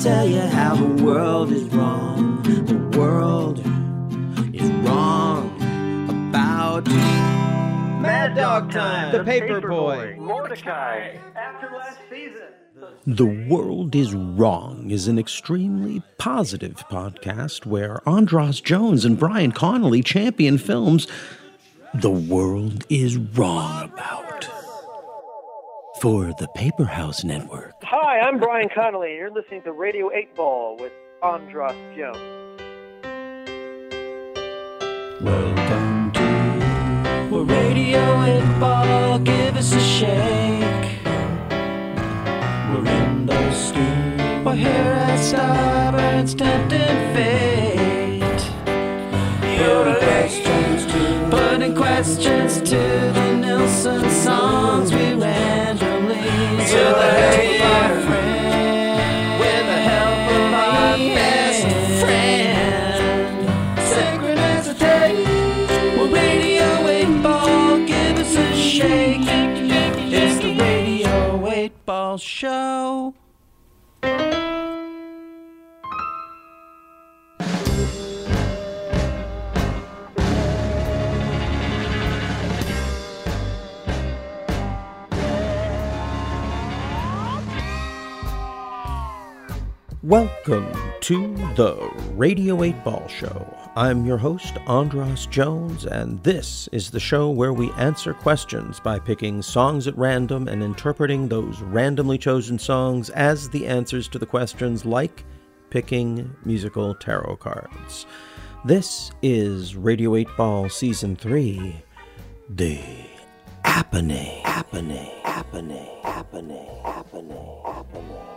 tell you how the world is wrong. The world is wrong about Mad Dog Time. The Paper Boy. Mordecai. After last season. The World is Wrong is an extremely positive podcast where Andras Jones and Brian Connolly champion films the world is wrong about. For the Paper House Network. Hi, I'm Brian Connolly. You're listening to Radio 8 Ball with Andras Jones. Welcome to Radio 8 Ball. Give us a shake. We're in the stew. We're here at Starburns tempting fate. Putting questions to putting questions to to the help Welcome to the Radio 8 Ball Show. I'm your host, Andras Jones, and this is the show where we answer questions by picking songs at random and interpreting those randomly chosen songs as the answers to the questions, like picking musical tarot cards. This is Radio 8 Ball Season 3, The Apnea. Apnea. Apnea. Apnea. Apnea. Apnea.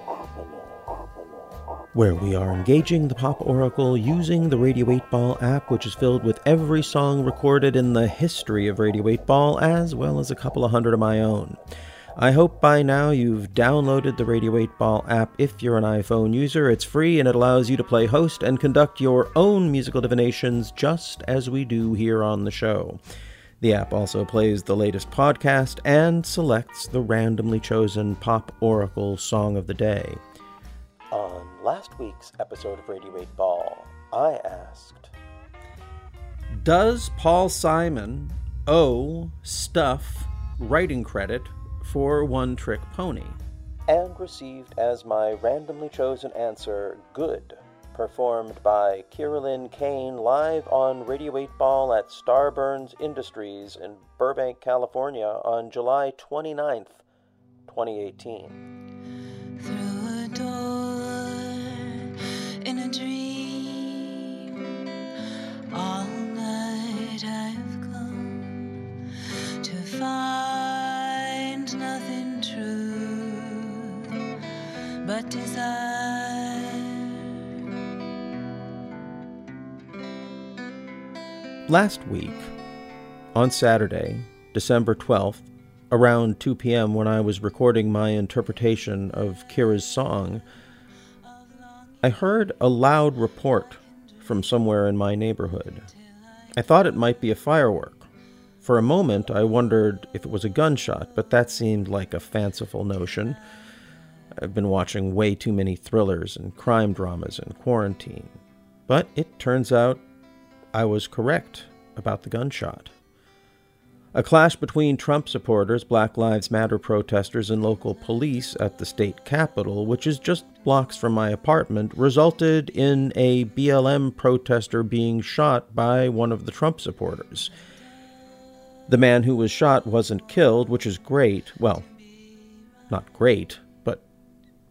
Where we are engaging the Pop Oracle using the Radio 8 Ball app, which is filled with every song recorded in the history of Radio 8 Ball, as well as a couple of hundred of my own. I hope by now you've downloaded the Radio 8 Ball app if you're an iPhone user. It's free and it allows you to play host and conduct your own musical divinations just as we do here on the show. The app also plays the latest podcast and selects the randomly chosen Pop Oracle song of the day. On last week's episode of Radio 8 Ball, I asked Does Paul Simon owe Stuff writing credit for One Trick Pony? And received as my randomly chosen answer, Good, performed by Kira Lynn Cain live on Radio 8 Ball at Starburns Industries in Burbank, California on July 29th, 2018. All night I've come to find nothing true but desire. Last week, on Saturday, December 12th, around 2 p.m., when I was recording my interpretation of Kira's song, I heard a loud report from somewhere in my neighborhood. I thought it might be a firework. For a moment, I wondered if it was a gunshot, but that seemed like a fanciful notion. I've been watching way too many thrillers and crime dramas in quarantine. But it turns out I was correct about the gunshot. A clash between Trump supporters, Black Lives Matter protesters, and local police at the state capitol, which is just blocks from my apartment, resulted in a BLM protester being shot by one of the Trump supporters. The man who was shot wasn't killed, which is great. Well, not great, but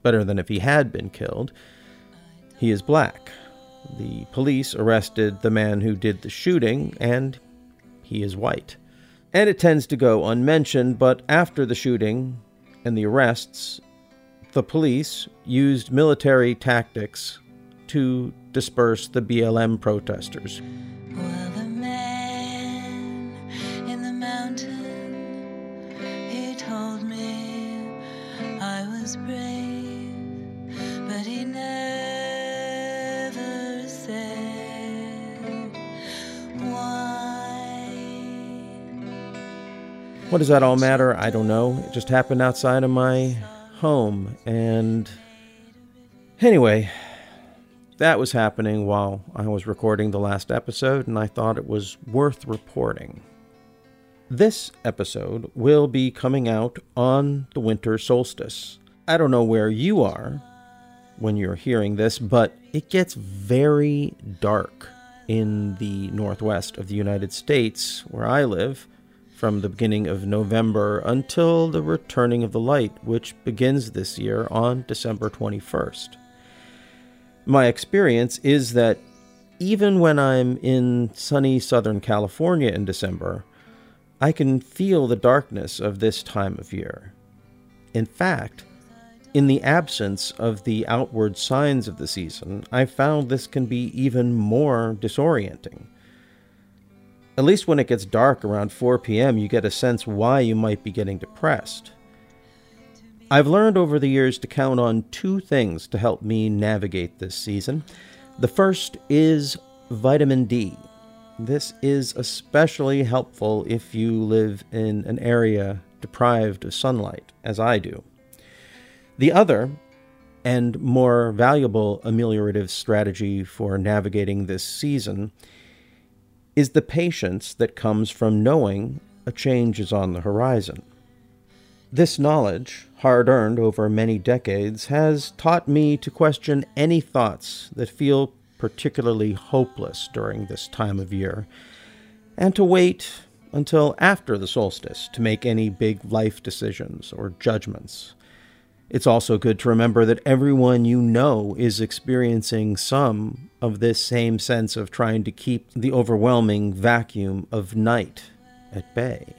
better than if he had been killed. He is black. The police arrested the man who did the shooting, and he is white. And it tends to go unmentioned, but after the shooting and the arrests, the police used military tactics to disperse the BLM protesters. What does that all matter? I don't know. It just happened outside of my home, and Anyway, that was happening while I was recording the last episode, and I thought it was worth reporting. This episode will be coming out on the winter solstice. I don't know where you are when you're hearing this, but it gets very dark in the northwest of the United States, where I live, from the beginning of November until the returning of the light, which begins this year on December 21st. My experience is that even when I'm in sunny Southern California in December, I can feel the darkness of this time of year. In fact, in the absence of the outward signs of the season, I found this can be even more disorienting. At least when it gets dark around 4 p.m., you get a sense why you might be getting depressed. I've learned over the years to count on two things to help me navigate this season. The first is vitamin D. This is especially helpful if you live in an area deprived of sunlight, as I do. The other, and more valuable ameliorative strategy for navigating this season is the patience that comes from knowing a change is on the horizon. This knowledge, hard earned over many decades, has taught me to question any thoughts that feel particularly hopeless during this time of year, and to wait until after the solstice to make any big life decisions or judgments. It's also good to remember that everyone you know is experiencing some of this same sense of trying to keep the overwhelming vacuum of night at bay.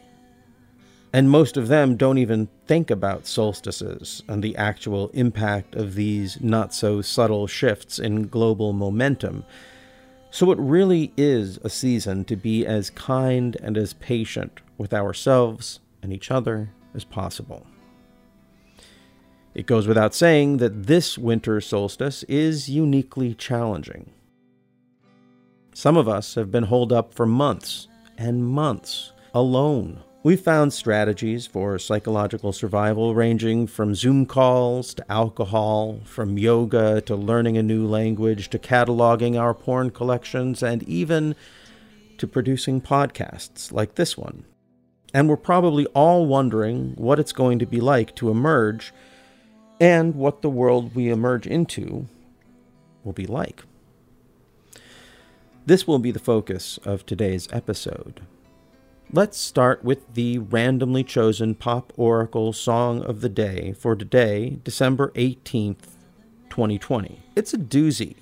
And most of them don't even think about solstices and the actual impact of these not so subtle shifts in global momentum. So it really is a season to be as kind and as patient with ourselves and each other as possible. It goes without saying that this winter solstice is uniquely challenging. Some of us have been holed up for months and months alone. We've found strategies for psychological survival ranging from Zoom calls to alcohol, from yoga to learning a new language to cataloging our porn collections, and even to producing podcasts like this one. And we're probably all wondering what it's going to be like to emerge and what the world we emerge into will be like. This will be the focus of today's episode. Let's start with the randomly chosen Pop Oracle Song of the Day for today, December 18th, 2020. It's a doozy,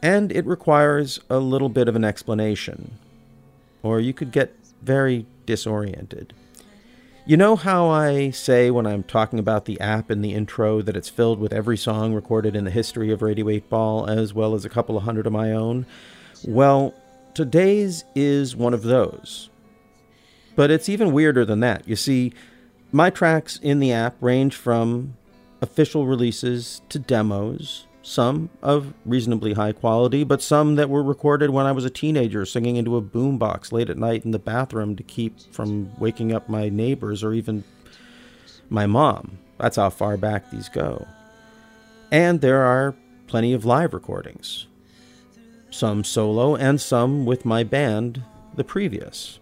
and it requires a little bit of an explanation, or you could get very disoriented. You know how I say when I'm talking about the app in the intro that it's filled with every song recorded in the history of Radio 8 Ball, as well as a couple of hundred of my own? Well, today's is one of those. But it's even weirder than that. You see, my tracks in the app range from official releases to demos, some of reasonably high quality, but some that were recorded when I was a teenager singing into a boombox late at night in the bathroom to keep from waking up my neighbors or even my mom. That's how far back these go. And there are plenty of live recordings, some solo and some with my band, The Previous.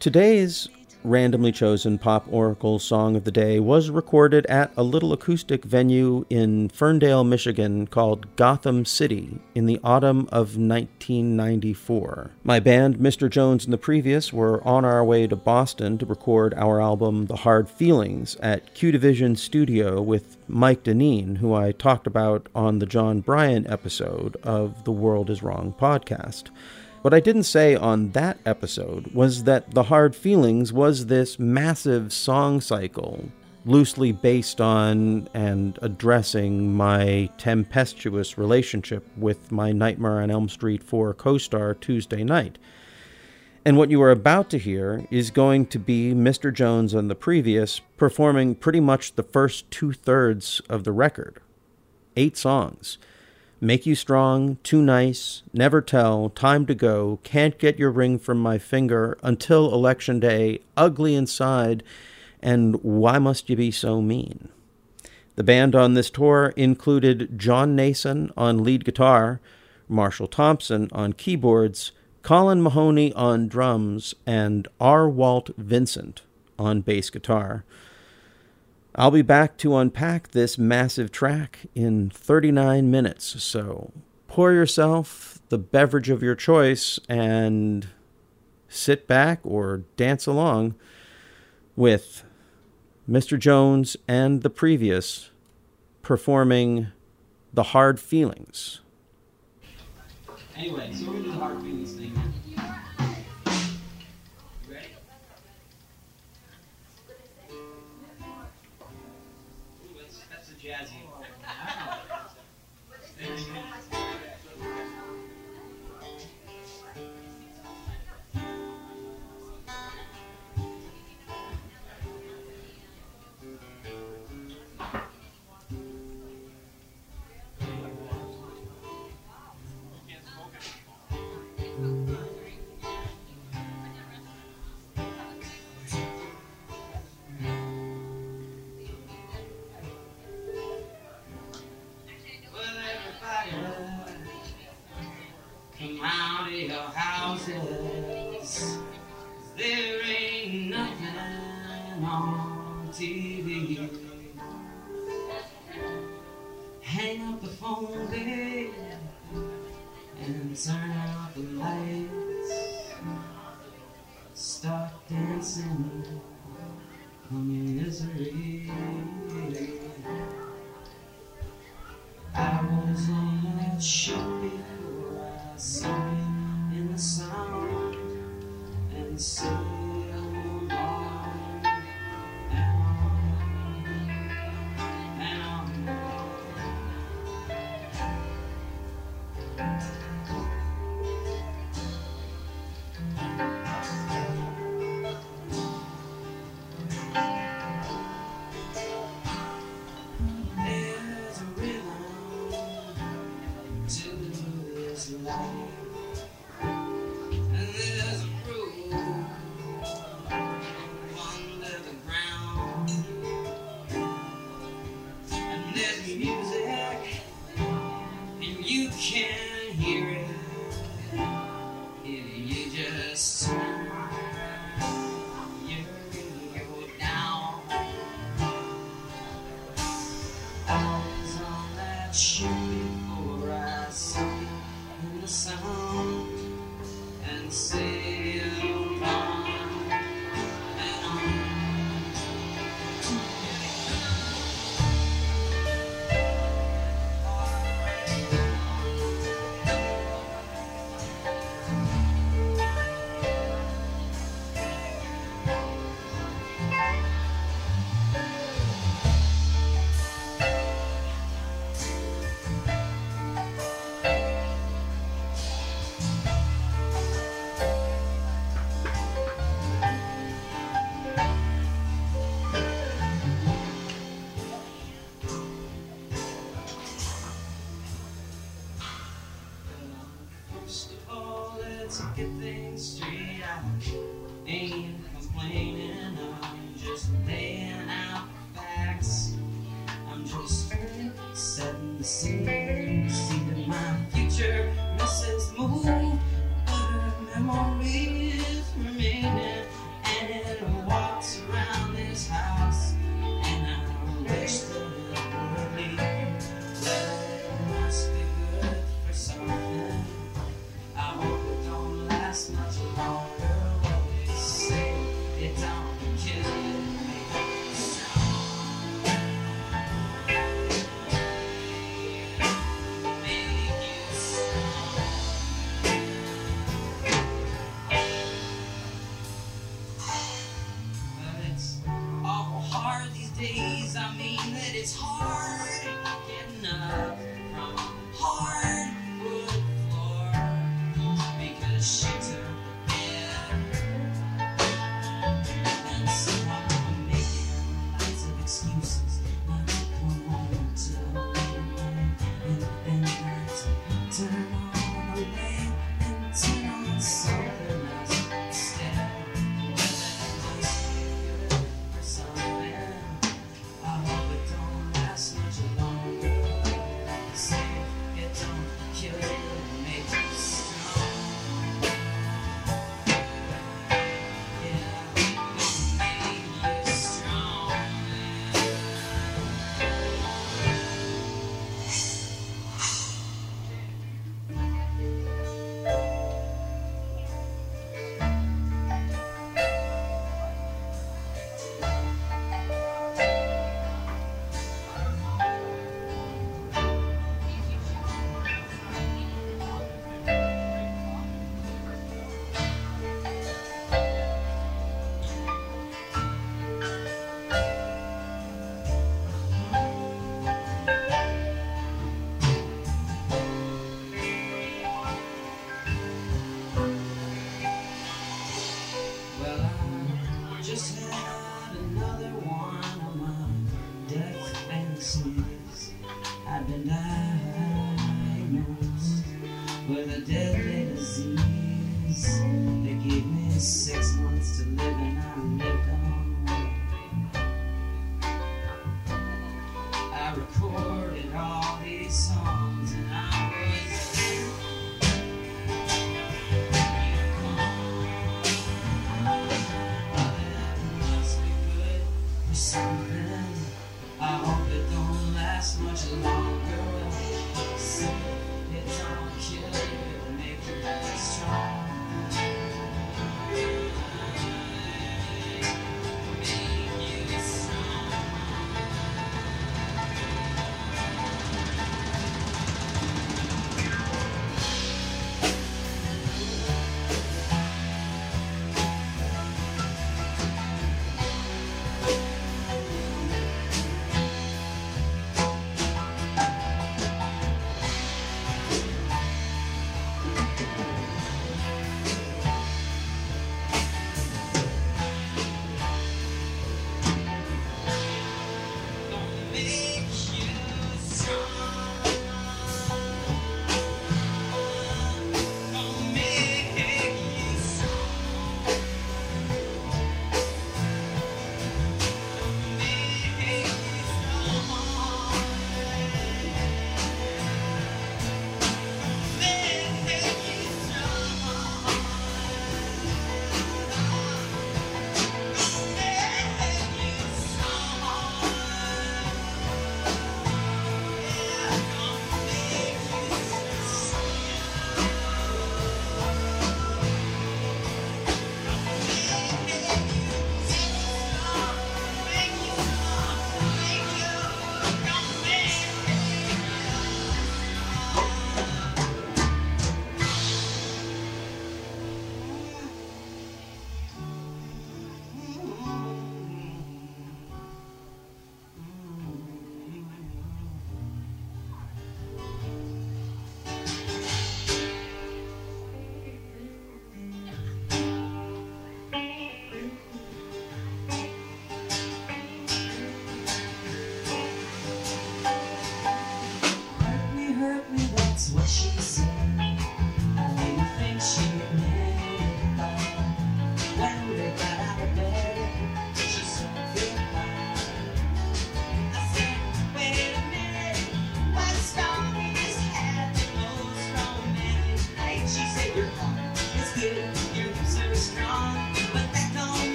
Today's randomly chosen Pop Oracle song of the day was recorded at a little acoustic venue in Ferndale, Michigan called Gotham City in the autumn of 1994. My band, Mr. Jones and the Previous, were on our way to Boston to record our album The Hard Feelings at Q Division Studio with Mike Denneen, who I talked about on the Jon Brion episode of the World is Wrong podcast. What I didn't say on that episode was that The Hard Feelings was this massive song cycle, loosely based on and addressing my tempestuous relationship with my Nightmare on Elm Street 4 co star Tuesday Knight. And what you are about to hear is going to be Mr. Jones and the previous performing pretty much the first two thirds of the record. Eight songs. Make You Strong, Too Nice, Never Tell, Time to Go, Can't Get Your Ring from My Finger, Until Election Day, Ugly Inside, and Why Must You Be So Mean? The band on this tour included John Nason on lead guitar, Marshall Thompson on keyboards, Colin Mahoney on drums, and R. Walt Vincent on bass guitar. I'll be back to unpack this massive track in 39 minutes, so pour yourself the beverage of your choice and sit back or dance along with Mr. Jones and the previous performing The Hard Feelings. Anyway, so we're gonna do the hard feelings thing. Turn out the lights. Start dancing on your misery.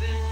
Was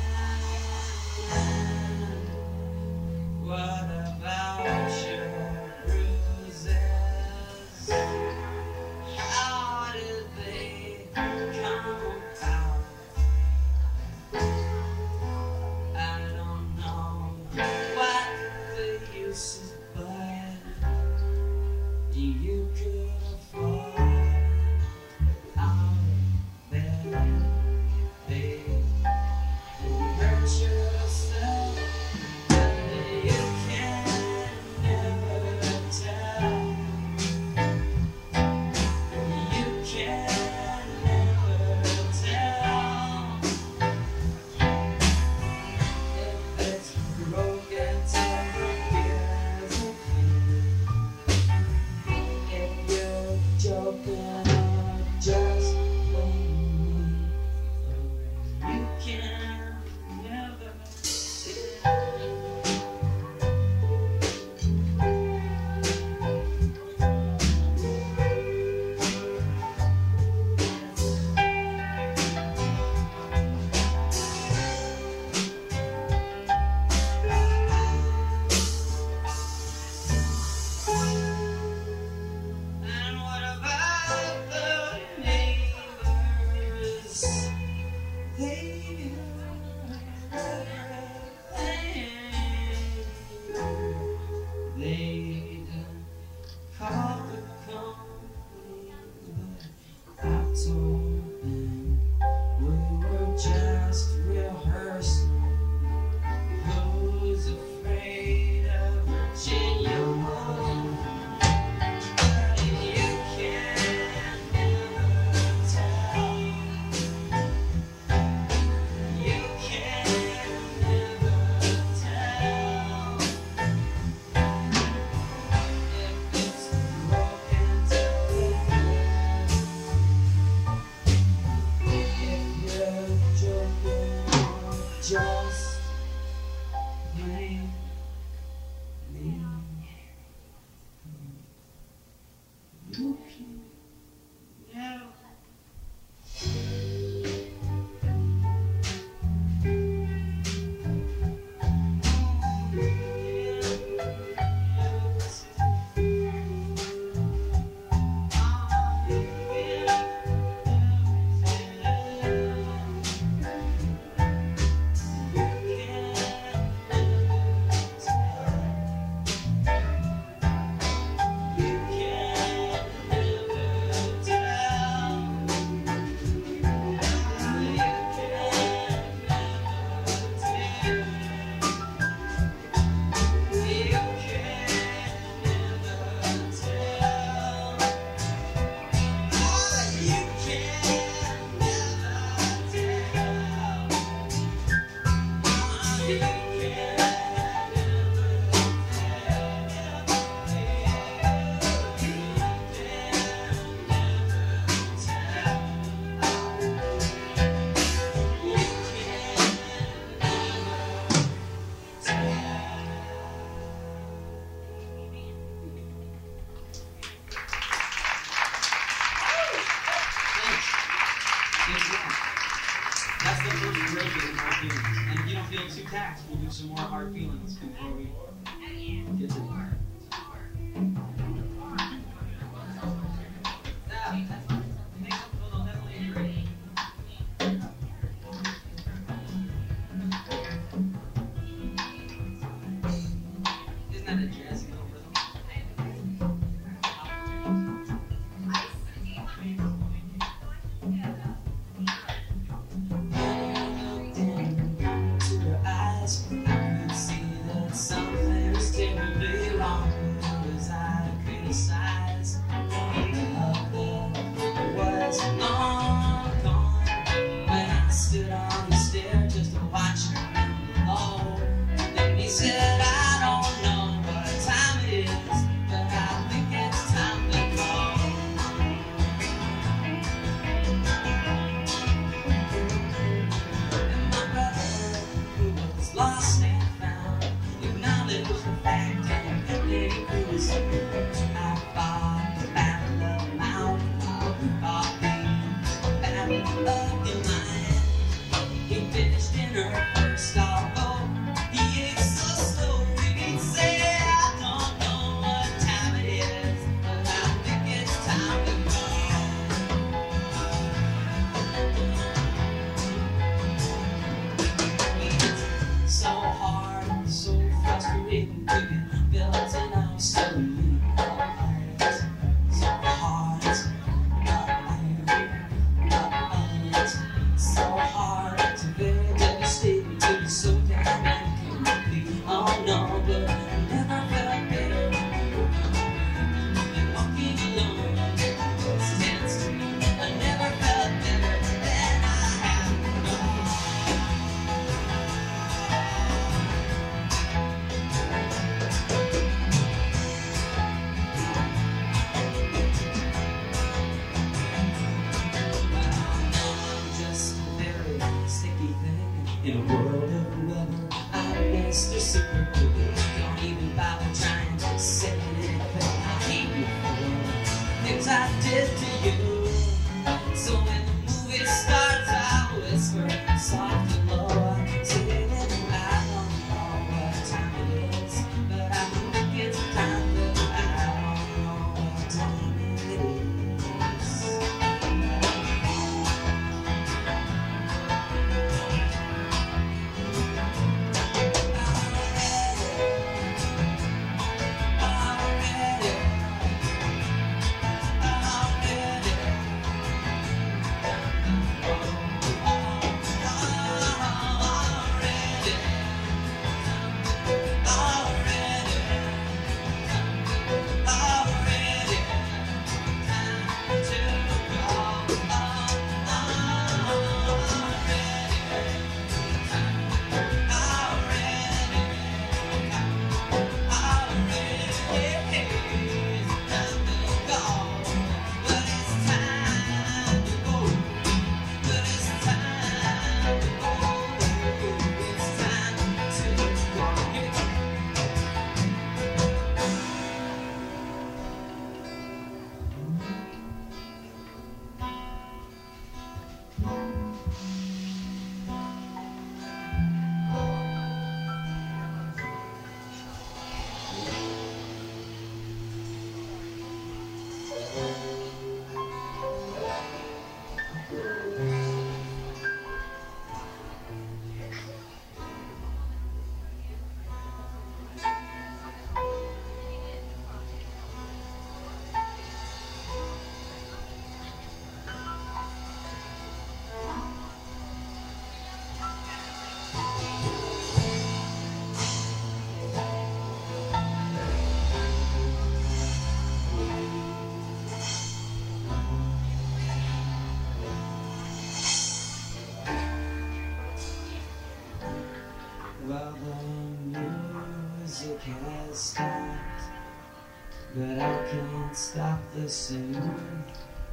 can't stop the same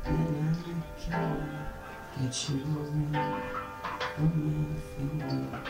And I can't get you away from my finger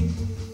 Thank you.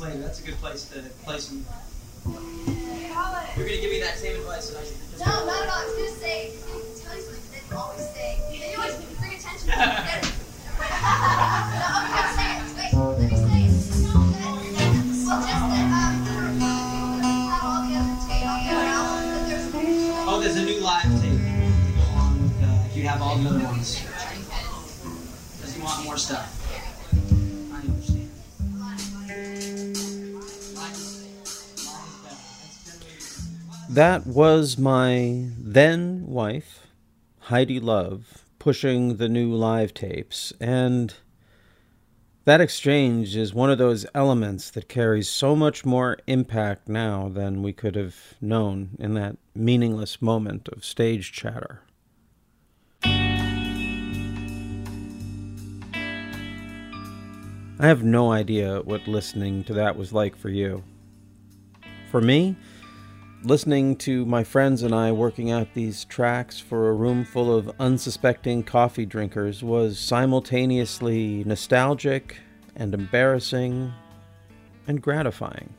That's a good place to place them. That was my then wife, Heidi Love, pushing the new live tapes, and that exchange is one of those elements that carries so much more impact now than we could have known in that meaningless moment of stage chatter. I have no idea what listening to that was like for you. For me, listening to my friends and I working out these tracks for a room full of unsuspecting coffee drinkers was simultaneously nostalgic and embarrassing and gratifying.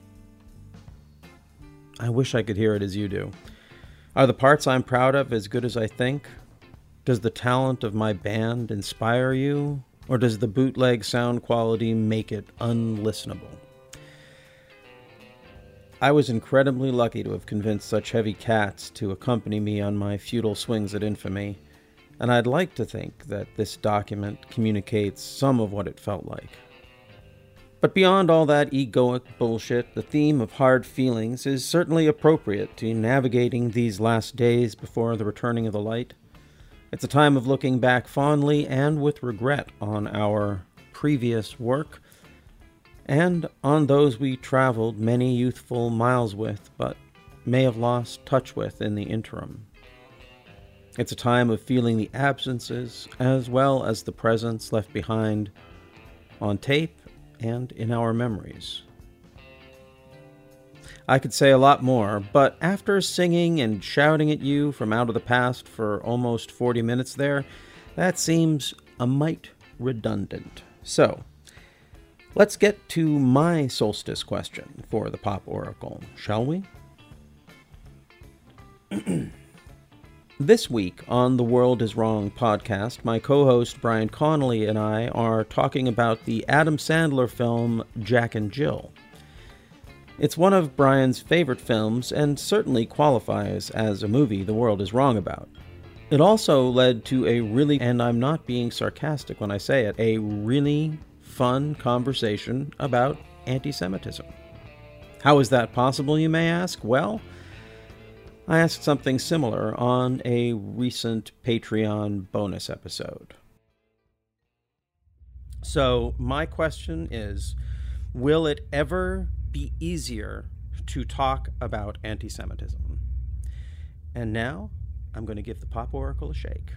I wish I could hear it as you do. Are the parts I'm proud of as good as I think? Does the talent of my band inspire you? Or does the bootleg sound quality make it unlistenable? I was incredibly lucky to have convinced such heavy cats to accompany me on my futile swings at infamy, and I'd like to think that this document communicates some of what it felt like. But beyond all that egoic bullshit, the theme of hard feelings is certainly appropriate to navigating these last days before the returning of the light. It's a time of looking back fondly and with regret on our previous work and on those we traveled many youthful miles with, but may have lost touch with in the interim. It's a time of feeling the absences as well as the presence left behind on tape and in our memories. I could say a lot more, but after singing and shouting at you from out of the past for almost 40 minutes there, that seems a mite redundant. So, let's get to my solstice question for the Pop Oracle, shall we? This week on the World is Wrong podcast, my co host Brian Connolly and I are talking about the Adam Sandler film Jack and Jill. It's one of Brian's favorite films and certainly qualifies as a movie the world is wrong about. It also led to a really, and I'm not being sarcastic when I say it, a really fun conversation about anti Semitism. How is that possible, you may ask? Well, I asked something similar on a recent Patreon bonus episode. So, my question is Will it ever be easier to talk about anti Semitism? And now I'm going to give the Pop Oracle a shake.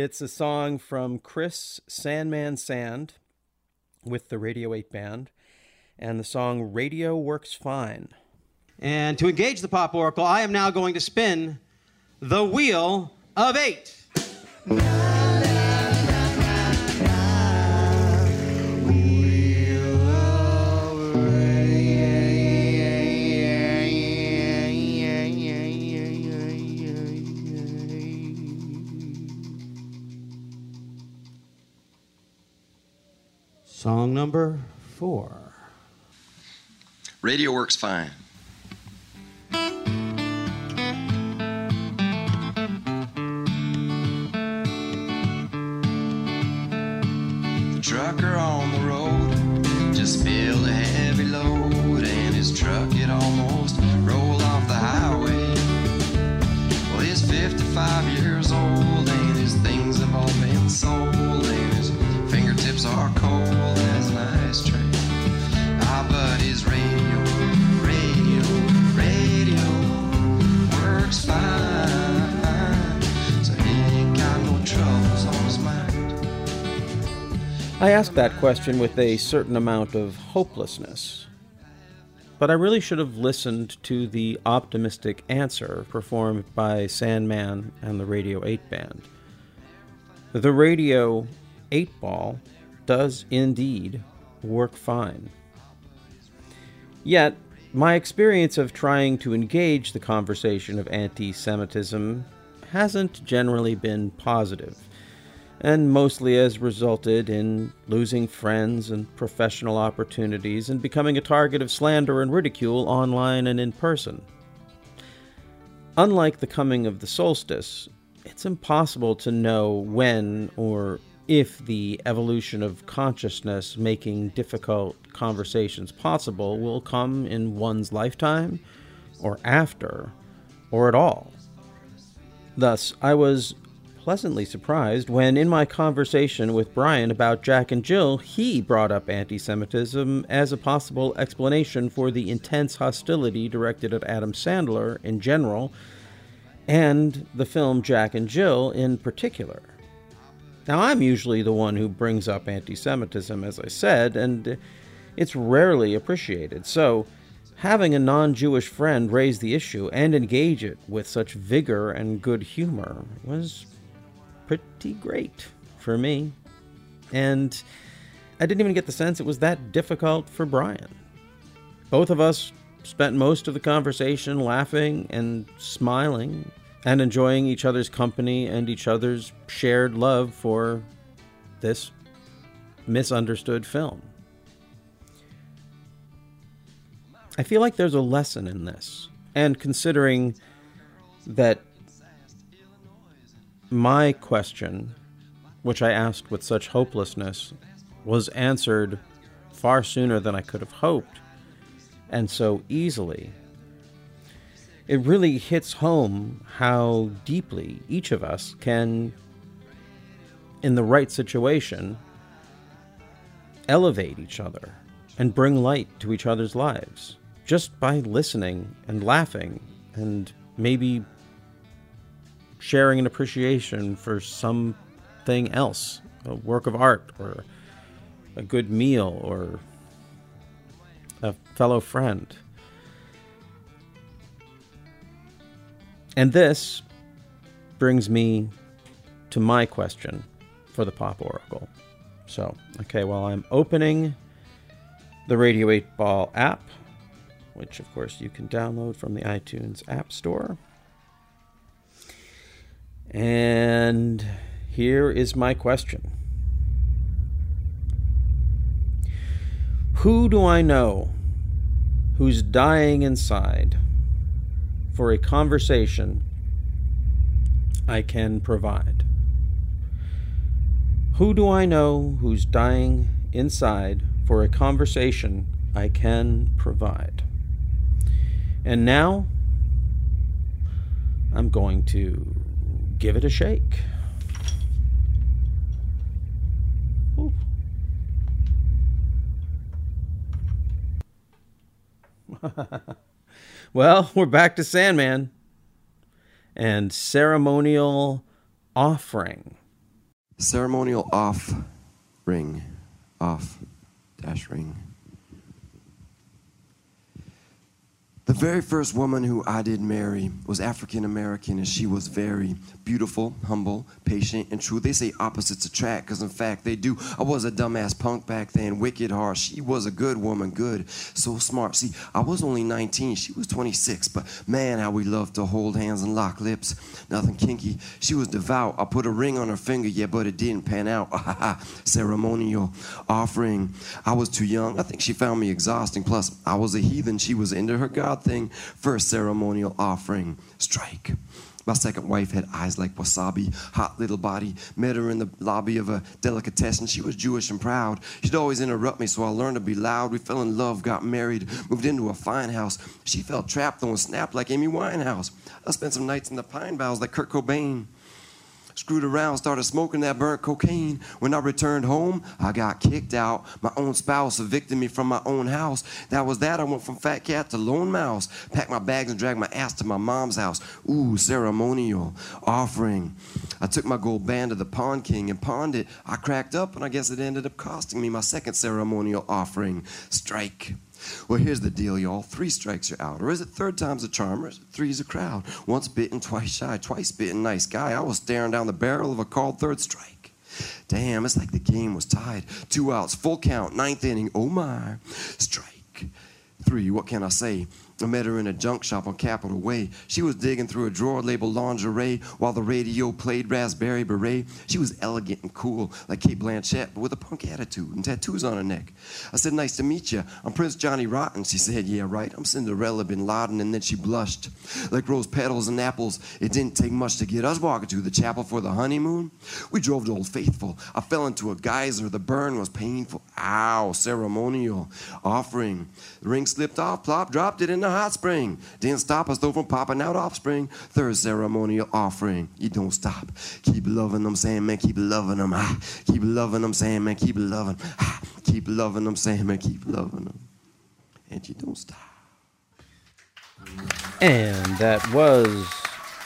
It's a song from Chris Sandman Sand with the Radio 8 Band, and the song Radio Works Fine. And to engage the Pop Oracle, I am now going to spin the Wheel of Eight. Song number four. Radio works fine. The trucker on the road just spilled a heavy load, and his truck it almost rolled off the highway. Well, he's 55 I ask that question with a certain amount of hopelessness. but I really should have listened to the optimistic answer performed by Sandman and the Radio 8 Band. The Radio 8 Ball does indeed work fine. Yet, my experience of trying to engage the conversation of anti Semitism hasn't generally been positive and mostly has resulted in losing friends and professional opportunities and becoming a target of slander and ridicule online and in person. Unlike the coming of the solstice, it's impossible to know when or if the evolution of consciousness making difficult conversations possible will come in one's lifetime, or after, or at all. Thus, I was pleasantly surprised when, in my conversation with Brian about Jack and Jill, he brought up anti Semitism as a possible explanation for the intense hostility directed at Adam Sandler in general and the film Jack and Jill in particular. Now, I'm usually the one who brings up anti Semitism, as I said, and it's rarely appreciated. So, having a non Jewish friend raise the issue and engage it with such vigor and good humor was pretty great for me. And I didn't even get the sense it was that difficult for Brian. Both of us spent most of the conversation laughing and smiling and enjoying each other's company and each other's shared love for this misunderstood film. I feel like there's a lesson in this. And considering that my question, which I asked with such hopelessness, was answered far sooner than I could have hoped, and so easily. It really hits home how deeply each of us can, in the right situation, elevate each other and bring light to each other's lives just by listening and laughing and maybe sharing an appreciation for something else, a work of art or a good meal or a fellow friend. And this brings me to my question for the Pop Oracle. So, okay, while I'm opening the Radio 8 Ball app, which of course you can download from the iTunes App Store. And here is my question Who do I know who's dying inside for a conversation I can provide? Who do I know who's dying inside for a conversation I can provide? And now I'm going to give it a shake. Well, we're back to Sandman and ceremonial offering. Ceremonial off ring. Off dash ring. The very first woman who I did marry was African American, and she was very beautiful, humble, patient, and true. They say opposites attract, because in fact they do. I was a dumbass punk back then, wicked hard. She was a good woman, good, so smart. See, I was only 19, she was 26, but man, how we loved to hold hands and lock lips. Nothing kinky. She was devout. I put a ring on her finger, yeah, but it didn't pan out. Ceremonial offering. I was too young. I think she found me exhausting. Plus, I was a heathen. She was into her God thing. First ceremonial offering. Strike. My second wife had eyes like wasabi, hot little body. Met her in the lobby of a delicatessen. She was Jewish and proud. She'd always interrupt me, so I learned to be loud. We fell in love, got married, moved into a fine house. She felt trapped, though, and snapped like Amy Winehouse. I spent some nights in the pine boughs like Kurt Cobain screwed around, started smoking that burnt cocaine. When I returned home, I got kicked out. My own spouse evicted me from my own house. That was that. I went from fat cat to lone mouse. Packed my bags and dragged my ass to my mom's house. Ooh, ceremonial offering. I took my gold band to the pawn king and pawned it. I cracked up, and I guess it ended up costing me my second ceremonial offering. Strike. Well, here's the deal, y'all. Three strikes you're out. Or is it third time's a charm, or three's a crowd? Once bitten, twice shy, twice bitten, nice guy. I was staring down the barrel of a called third strike. Damn, it's like the game was tied. Two outs, full count, ninth inning. Oh my. Strike. Three, what can I say? I met her in a junk shop on Capitol Way. She was digging through a drawer labeled lingerie while the radio played Raspberry Beret. She was elegant and cool, like Cate Blanchett, but with a punk attitude and tattoos on her neck. I said, Nice to meet you. I'm Prince Johnny Rotten. She said, Yeah, right. I'm Cinderella Bin Laden. And then she blushed. Like rose petals and apples, it didn't take much to get us walking to the chapel for the honeymoon. We drove to Old Faithful. I fell into a geyser. The burn was painful. Ow, ceremonial. Offering. The ring slipped off, plop, dropped it in the hot spring. Didn't stop us though from popping out offspring. Third ceremonial offering. You don't stop. Keep loving them, saying man, keep loving them. Ah, keep loving them, saying man, keep loving. Ah, keep loving them, saying man, keep loving them. And you don't stop. And that was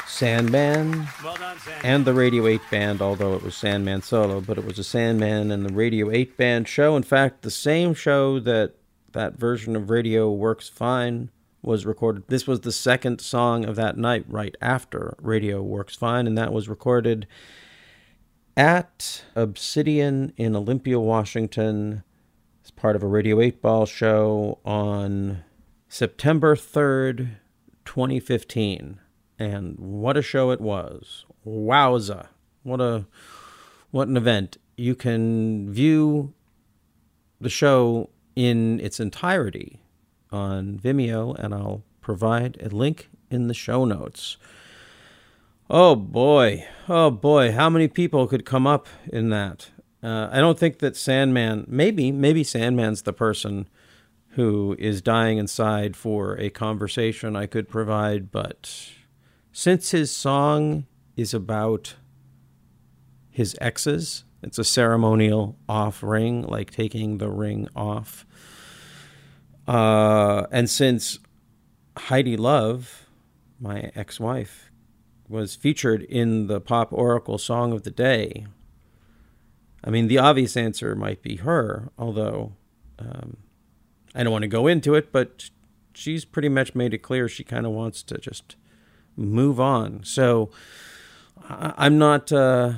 Sandman Well done, Sam. and the Radio 8 Band, although it was Sandman solo, but it was a Sandman and the Radio 8 Band show. In fact, the same show that that version of Radio Works Fine was recorded. This was the second song of that night, right after Radio Works Fine, and that was recorded at Obsidian in Olympia, Washington, as part of a Radio 8 Ball show on September 3rd, 2015. And what a show it was. Wowza. What a what an event. You can view the show in its entirety on Vimeo and I'll provide a link in the show notes. Oh boy, oh boy, how many people could come up in that? Uh, I don't think that Sandman, maybe, maybe Sandman's the person who is dying inside for a conversation I could provide, but since his song is about his exes, it's a ceremonial off ring, like taking the ring off. Uh, and since Heidi Love, my ex wife, was featured in the Pop Oracle Song of the Day. I mean, the obvious answer might be her, although um, I don't want to go into it, but she's pretty much made it clear she kind of wants to just move on. So I- I'm not uh,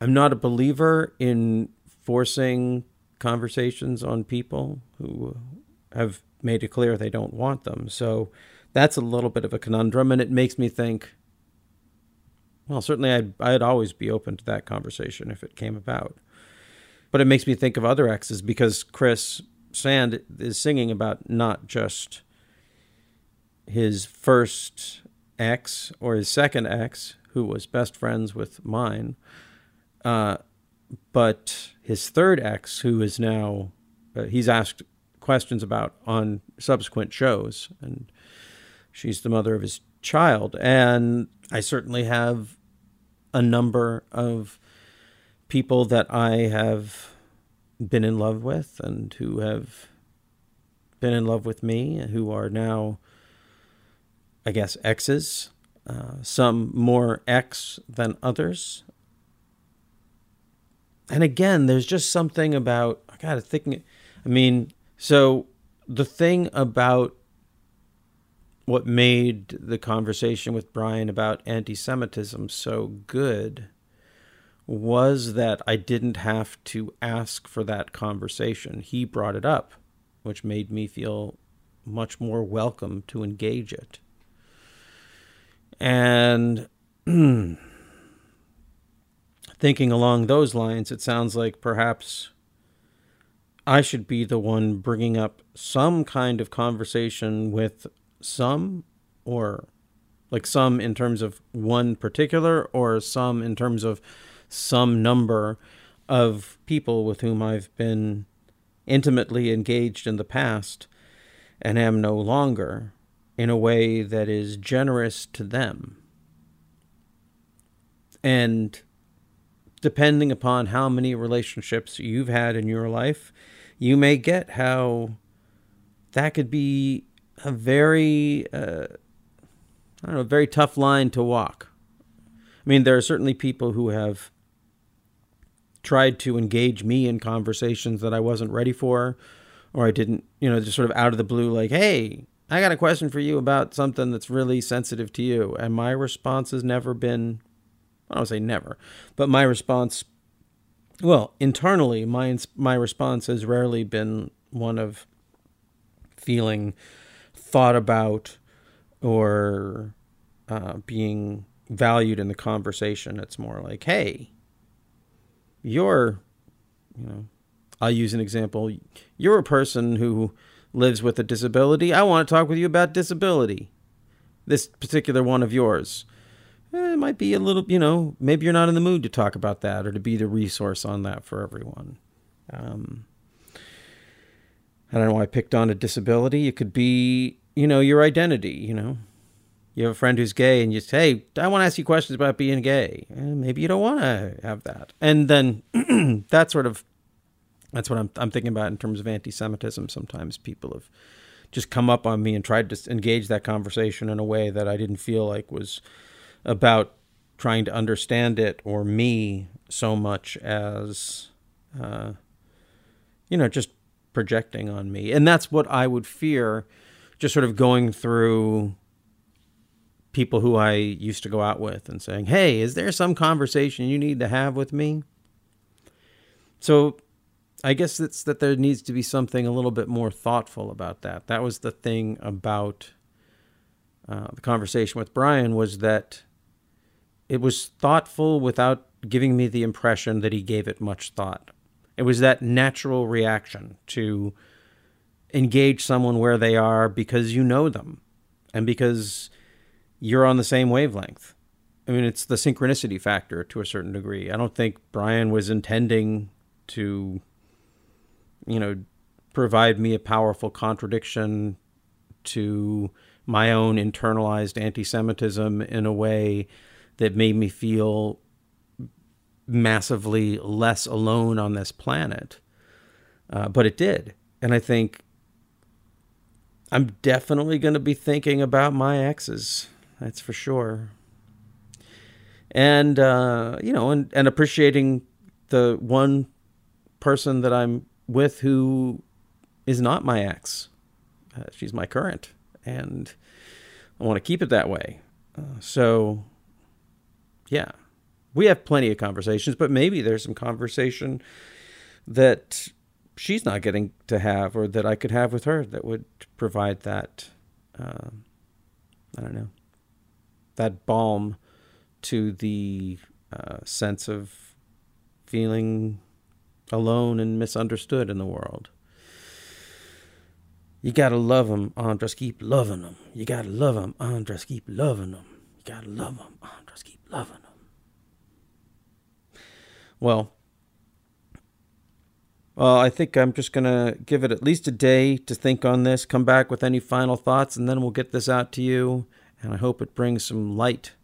I'm not a believer in forcing conversations on people who have made it clear they don't want them. So that's a little bit of a conundrum, and it makes me think. Well, certainly I'd I'd always be open to that conversation if it came about. But it makes me think of other exes because Chris Sand is singing about not just his first ex or his second ex, who was best friends with mine, uh, but his third ex, who is now uh, he's asked questions about on subsequent shows, and she's the mother of his child. And I certainly have a number of people that I have been in love with and who have been in love with me, who are now, I guess, exes. Uh, some more ex than others. And again, there's just something about I got to think. I mean, so the thing about what made the conversation with Brian about anti-Semitism so good was that I didn't have to ask for that conversation. He brought it up, which made me feel much more welcome to engage it. And thinking along those lines, it sounds like perhaps I should be the one bringing up some kind of conversation with some, or like some in terms of one particular, or some in terms of some number of people with whom I've been intimately engaged in the past and am no longer in a way that is generous to them. And depending upon how many relationships you've had in your life, you may get how that could be a very, uh, I don't know, very tough line to walk. I mean, there are certainly people who have tried to engage me in conversations that I wasn't ready for, or I didn't, you know, just sort of out of the blue, like, hey, I got a question for you about something that's really sensitive to you. And my response has never been, I don't say never, but my response, well, internally, my, my response has rarely been one of feeling thought about or uh, being valued in the conversation. It's more like, hey, you're, you know, I'll use an example. You're a person who lives with a disability. I want to talk with you about disability. This particular one of yours. Eh, it might be a little, you know, maybe you're not in the mood to talk about that or to be the resource on that for everyone. Um, I don't know why I picked on a disability. It could be, you know, your identity, you know. You have a friend who's gay and you say, hey, I want to ask you questions about being gay. And maybe you don't want to have that. And then that sort of that's what I'm I'm thinking about in terms of anti-Semitism. Sometimes people have just come up on me and tried to engage that conversation in a way that I didn't feel like was about trying to understand it or me so much as uh, you know just projecting on me, and that's what I would fear. Just sort of going through people who I used to go out with and saying, "Hey, is there some conversation you need to have with me?" So I guess it's that there needs to be something a little bit more thoughtful about that. That was the thing about uh, the conversation with Brian was that it was thoughtful without giving me the impression that he gave it much thought. It was that natural reaction to engage someone where they are because you know them and because you're on the same wavelength. I mean, it's the synchronicity factor to a certain degree. I don't think Brian was intending to you know, provide me a powerful contradiction to my own internalized anti Semitism in a way that made me feel massively less alone on this planet. Uh, but it did. And I think I'm definitely going to be thinking about my exes. That's for sure. And, uh, you know, and, and appreciating the one person that I'm with who is not my ex. Uh, she's my current, and I want to keep it that way. Uh, so, yeah, we have plenty of conversations, but maybe there's some conversation that she's not getting to have or that I could have with her that would provide that, uh, I don't know, that balm to the uh, sense of feeling alone and misunderstood in the world. You gotta love them, Andras. Keep loving them. You gotta love them, Andras. Keep loving them. You gotta love them, Andras. Keep loving them. Well, well, I think I'm just gonna give it at least a day to think on this. Come back with any final thoughts, and then we'll get this out to you. And I hope it brings some light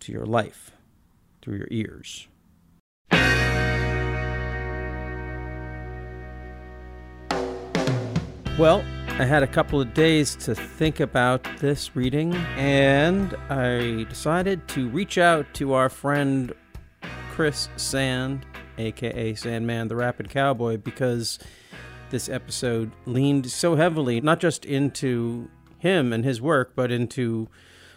to your life through your ears. Well, I had a couple of days to think about this reading, and I decided to reach out to our friend Chris Sand, aka Sandman the Rapid Cowboy, because this episode leaned so heavily not just into him and his work, but into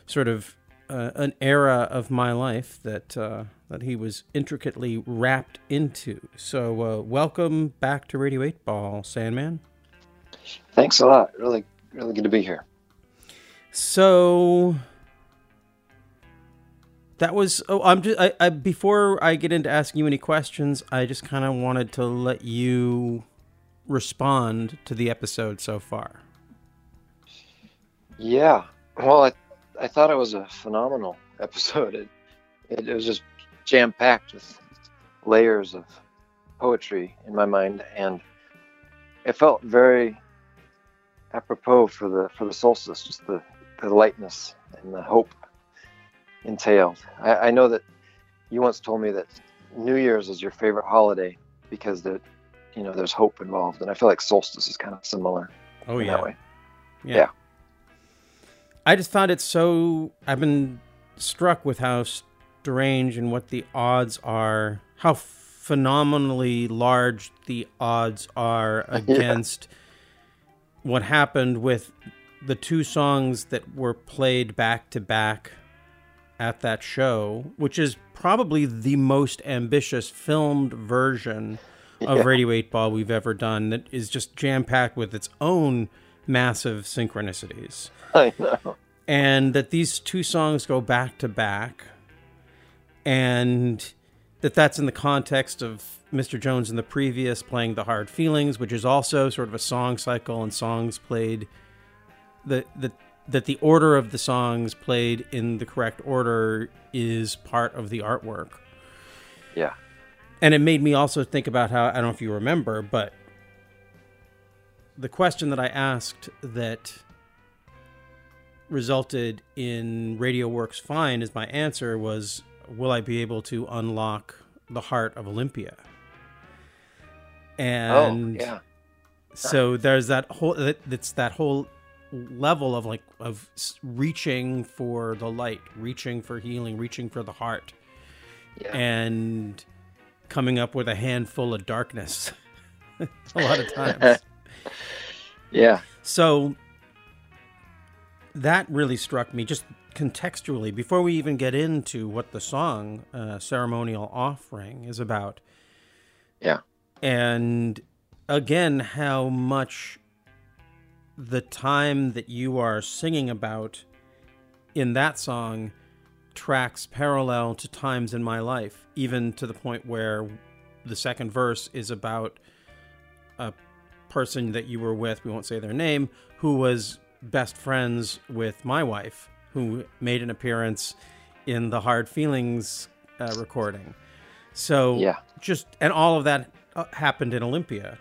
sort of uh, an era of my life that uh, that he was intricately wrapped into. So, uh, welcome back to Radio Eight Ball, Sandman. Thanks a lot. Really, really good to be here. So that was. Oh, I'm just. I, I before I get into asking you any questions, I just kind of wanted to let you respond to the episode so far. Yeah. Well, I, I thought it was a phenomenal episode. It, it, it was just jam packed with layers of poetry in my mind, and it felt very apropos for the for the solstice, just the, the lightness and the hope entailed. I, I know that you once told me that New Year's is your favorite holiday because that you know there's hope involved, and I feel like solstice is kind of similar. Oh yeah. That way. yeah, Yeah. I just found it so. I've been struck with how strange and what the odds are. How phenomenally large the odds are against what happened with the two songs that were played back to back at that show, which is probably the most ambitious filmed version of Yeah. Radio 8 Ball we've ever done that is just jam packed with its own massive synchronicities. I know. And that these two songs go back to back, and that that's in the context of Mr. Jones in the previous playing The Hard Feelings, which is also sort of a song cycle and songs played the the that the order of the songs played in the correct order is part of the artwork. Yeah. And it made me also think about how I don't know if you remember, but the question that I asked that resulted in Radio Works Fine as my answer was will I be able to unlock the heart of Olympia? Oh, and oh, yeah. so there's that whole that's that whole level of like of reaching for the light reaching for healing reaching for the heart Yeah. and coming up with a handful of darkness a lot of times yeah. so that really struck me just contextually before we even get into what the song uh, ceremonial offering is about Yeah. and again how much the time that you are singing about in that song tracks parallel to times in my life even to the point where the second verse is about a person that you were with we won't say their name who was best friends with my wife who made an appearance in the hard feelings uh, recording so Yeah. just and all of that uh, happened in Olympia,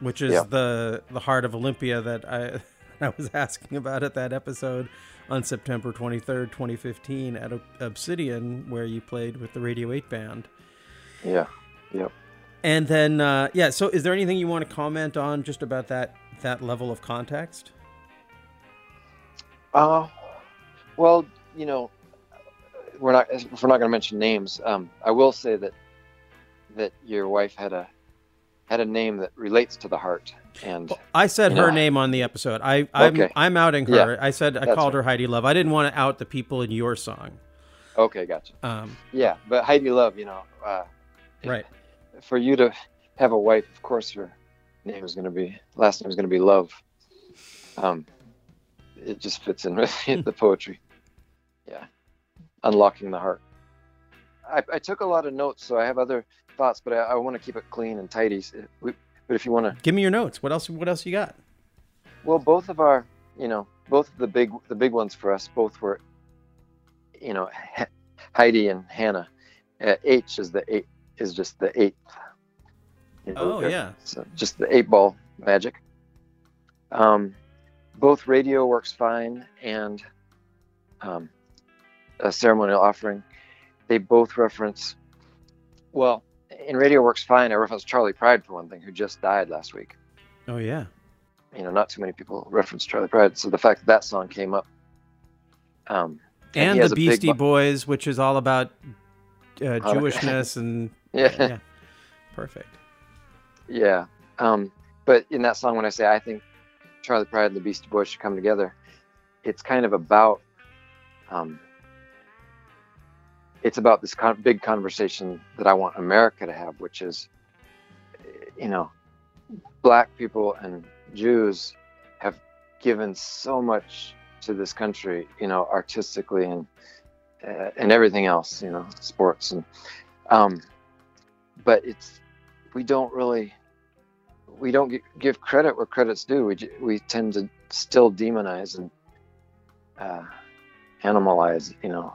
which is Yeah. the the heart of Olympia that I I was asking about at that episode on September 23rd, 2015 at Obsidian where you played with the Radio 8 band. Yeah. Yep. And then uh, yeah, so is there anything you want to comment on just about that that level of context? Uh, well, you know, we're not we're not going to mention names. Um, I will say that that your wife had a had a name that relates to the heart, and I said her know- name on the episode. I I'm Okay. I'm outing her. I said I called right. her Heidi Love. I didn't want to out the people in your song. okay, gotcha. Um, Yeah, but Heidi Love, you know, uh, right. for you to have a wife, of course, her name is going to be last name is going to be Love. Um, it just fits in with the poetry. Yeah, unlocking the heart. I, I took a lot of notes, so I have other thoughts, but I, I want to keep it clean and tidy. We- But if you want to, Give me your notes. What else what else you got? well, both of our, you know, both of the big the big ones for us, both were, you know, He- Heidi and Hannah. Uh, H is the eight is just the eighth. you know, Oh, yeah. So just the eight ball magic. Um, both radio works fine and um, a ceremonial offering. They both reference. Well, in radio works fine. I reference Charley Pride for one thing, who just died last week Oh yeah. you know, not too many people reference Charley Pride. So the fact that that song came up, um, and has the big Beastie Boys, which is all about uh, okay. Jewishness and yeah, perfect. yeah. Um, but in that song, when I say I think Charley Pride and the Beastie Boys should come together, it's kind of about, um, it's about this con- big conversation that I want America to have, which is, you know, black people and Jews have given so much to this country, you know, artistically and uh, and everything else, you know, sports and um, but it's we don't really we don't give credit where credit's due. We we tend to still demonize and uh, animalize, you know,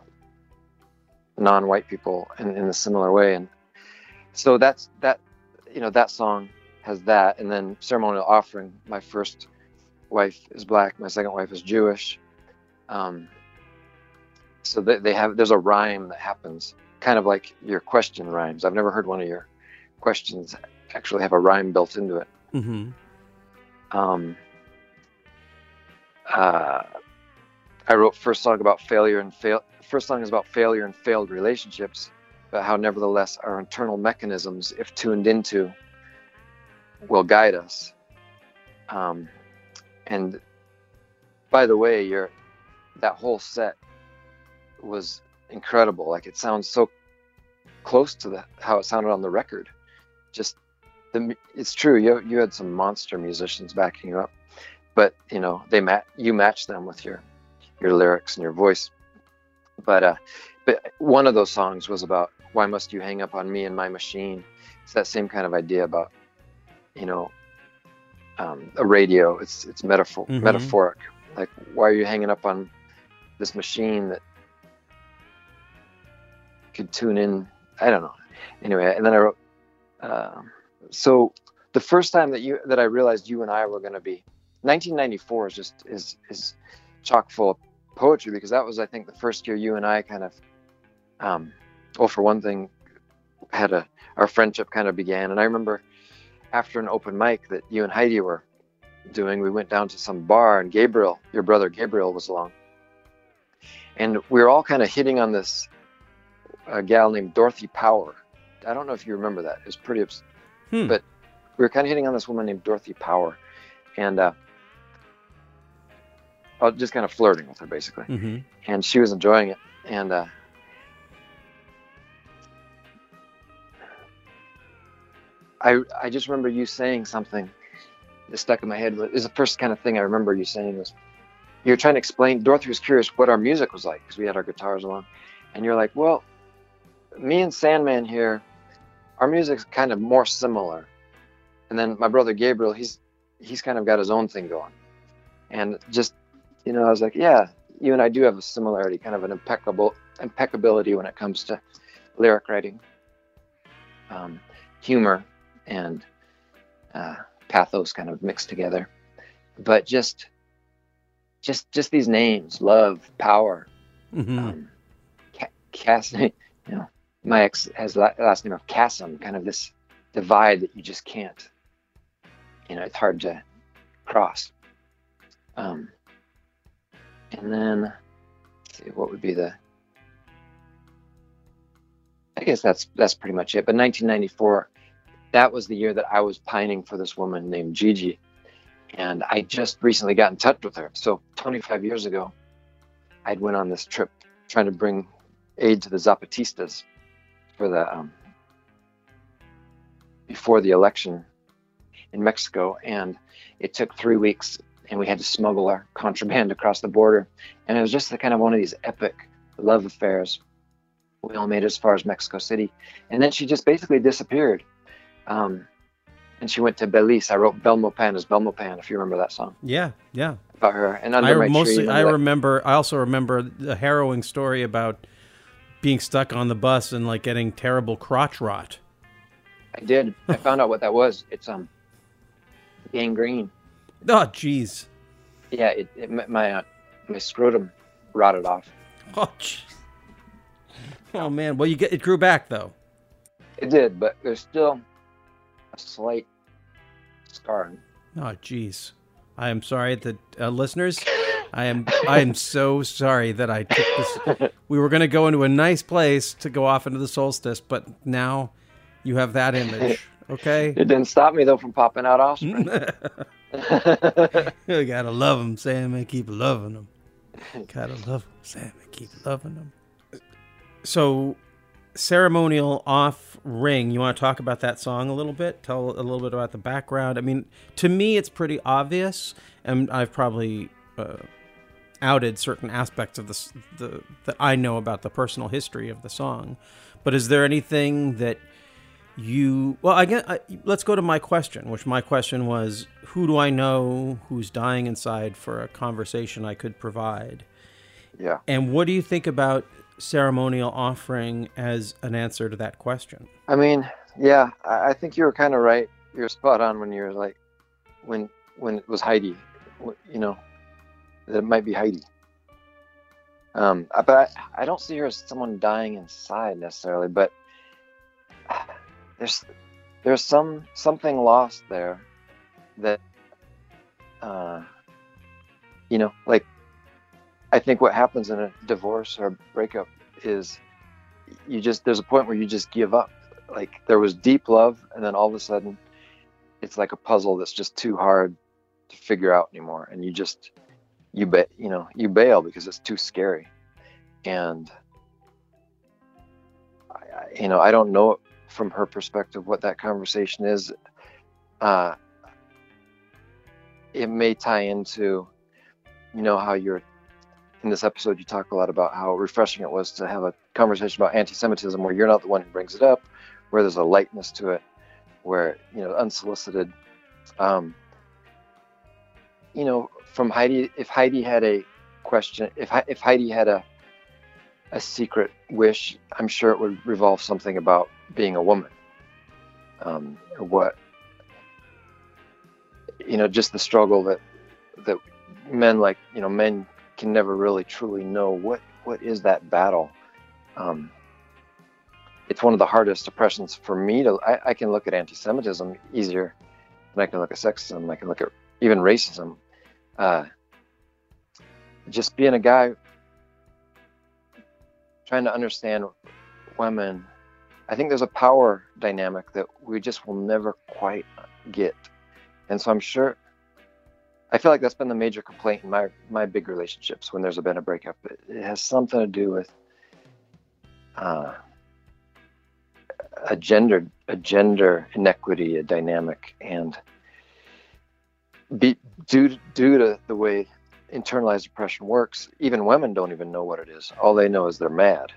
non-white people in, in a similar way, and so that's that. You know, that song has that, and then ceremonial offering. My first wife is black. My second wife is Jewish. Um, so they, they have there's a rhyme that happens, kind of like your question rhymes. I've never heard one of your questions actually have a rhyme built into it. hmm Um, uh, I wrote first song about failure and fail. First song is about failure and failed relationships, but how nevertheless our internal mechanisms, if tuned into, will guide us. Um, and by the way, your that whole set was incredible. Like it sounds so close to the how it sounded on the record. Just the it's true. You you had some monster musicians backing you up, but you know they mat you matched them with your your lyrics and your voice. But uh, but one of those songs was about why must you hang up on me and my machine. It's that same kind of idea about you know um, a radio. It's it's metaphor Mhm. metaphoric. Like why are you hanging up on this machine that could tune in? I don't know. Anyway, and then I wrote. Um, so the first time that you that I realized you and I were going to be 1994 is just is is chock full of poetry because that was I think the first year you and I kind of um well for one thing had a our friendship kind of began. And I remember after an open mic that you and Heidi were doing we went down to some bar and Gabriel your brother Gabriel was along. And we were all kind of hitting on this gal named Dorothy Power. I don't know if you remember that. It was pretty Hmm. but we were kind of hitting on this woman named Dorothy Power and uh just kind of flirting with her basically hmm and she was enjoying it and uh I I just remember you saying something that stuck in my head. It was the first kind of thing I remember you saying was you were trying to explain. Dorothy was curious what our music was like because we had our guitars along, and you're like, "Well, me and Sandman here, our music's kind of more similar." And then my brother Gabriel, he's he's kind of got his own thing going, and just you know, I was like, "Yeah, you and I do have a similarity, kind of an impeccable impeccability when it comes to lyric writing, um, humor, and uh, pathos kind of mixed together. But just, just, just these names: love, power, hmm um, Ca- Cass. You know, my ex has the last name of chasm. Kind of this divide that you just can't. You know, it's hard to cross. Um, and then, see, what would be the? I guess that's that's pretty much it. But 1994, that was the year that I was pining for this woman named Gigi, and I just recently got in touch with her. So 25 years ago, I'd went on this trip trying to bring aid to the Zapatistas for the um, before the election in Mexico, and it took three weeks, and we had to smuggle our contraband across the border, and it was just the kind of one of these epic love affairs. We all made it as far as Mexico City, and then she just basically disappeared. Um, and she went to Belize. I wrote Belmopan as Belmopan, if you remember that song Yeah, yeah. about her. And under I my mostly tree, I remember that? I also remember the harrowing story about being stuck on the bus and like getting terrible crotch rot. I did. I found out what that was. It's um gangrene. Oh jeez. Yeah, it, it my my, uh, my scrotum rotted off. Oh jeez. Oh man. Well you get it grew back though. It did, but there's still a slight scar. Oh jeez. I am sorry that uh, listeners I am I am so sorry that I took this we were going to go into a nice place to go off into the solstice but now you have that image. Okay? It didn't stop me though from popping out offspring. you gotta love them, Sam, and keep loving them. Gotta love them, Sam, and keep loving them. So, ceremonial off ring. You want to talk about that song a little bit? Tell a little bit about the background. I mean, to me, it's pretty obvious, and I've probably uh, outed certain aspects of this the that I know about the personal history of the song. But is there anything that you well i guess I, let's go to my question which my question was who do i know who's dying inside for a conversation i could provide yeah. and what do you think about ceremonial offering as an answer to that question I mean, yeah, I, I think you were kind of right. You're spot on when you were like, when when it was Heidi, you know, it might be Heidi. Um, I- but I, don't see her as someone dying inside necessarily. But there's there's some something lost there that, uh, you know, like I think what happens in a divorce or breakup is you just there's a point where you just give up like there was deep love and then all of a sudden it's like a puzzle that's just too hard to figure out anymore, and you just you bet you know you bail because it's too scary, and I, I, you know I don't know from her perspective what that conversation is. Uh, it may tie into you know how you're in this episode you talk a lot about how refreshing it was to have a conversation about anti-semitism where you're not the one who brings it up where there's a lightness to it where you know unsolicited um, you know from heidi if heidi had a question if, if heidi had a a secret wish i'm sure it would revolve something about being a woman. Um, what you know just the struggle that that men like you know men can never really truly know what what is that battle. Um, it's one of the hardest oppressions for me to I, I can look at anti-semitism easier than i can look at sexism. I can look at even racism uh, just being a guy trying to understand women i think there's a power dynamic that we just will never quite get and so i'm sure I feel like that's been the major complaint in my my big relationships when there's been a breakup. It, has something to do with uh, a gender a gender inequity, a dynamic, and be, due due to the way internalized depression works, even women don't even know what it is. All they know is they're mad.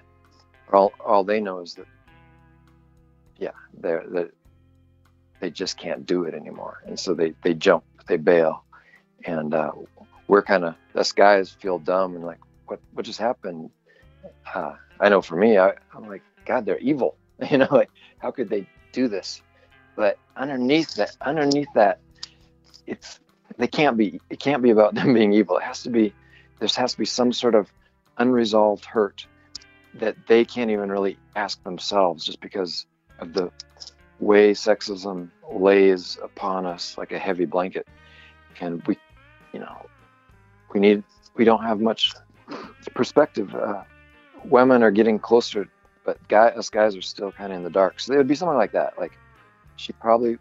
All all they know is that yeah, they're that they just can't do it anymore, and so they they jump, they bail. And uh, we're kind of us guys feel dumb and like what what just happened? Uh, i know for me I, i'm like god they're evil. You know like how could they do this? But underneath that underneath that it's they can't be it can't be about them being evil it has to be there has to be some sort of unresolved hurt that they can't even really ask themselves just because of the way sexism lays upon us like a heavy blanket and we you know, we need we don't have much perspective. Uh, women are getting closer, but guy, us guys are still kind of in the dark. So it would be something like that. Like she probably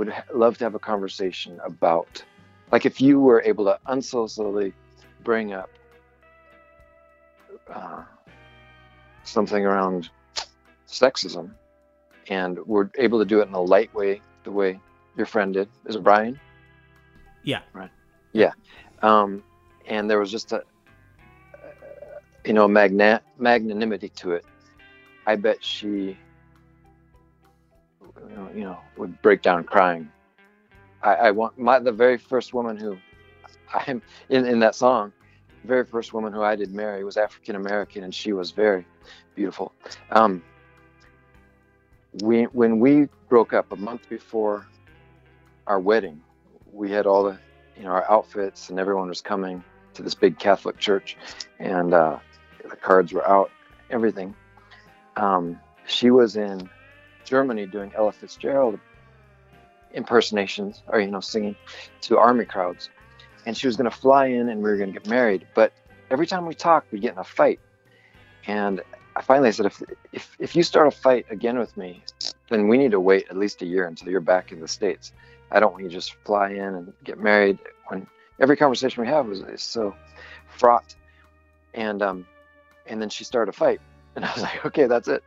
would love to have a conversation about, like if you were able to unsolicitedly bring up uh, something around sexism, and we're able to do it in a light way, the way your friend did. Is it Brian? Yeah. Right. Yeah. Um, and there was just a, you know, magna- magnanimity to it. I bet she, you know, would break down crying. I, I want my the very first woman who I'm in, in that song, very first woman who I did marry was African American, and she was very beautiful. Um, we when we broke up a month before our wedding, we had all the you know our outfits and everyone was coming to this big catholic church and uh, the cards were out everything um, she was in germany doing ella fitzgerald impersonations or you know singing to army crowds. And she was going to fly in and we were going to get married. But every time we talked we'd get in a fight. And i finally said if, if if you start a fight again with me then we need to wait at least a year until you're back in the states. I don't want you to just fly in and get married when every conversation we have was so fraught. And um, and then she started a fight, and I was like, okay, that's it.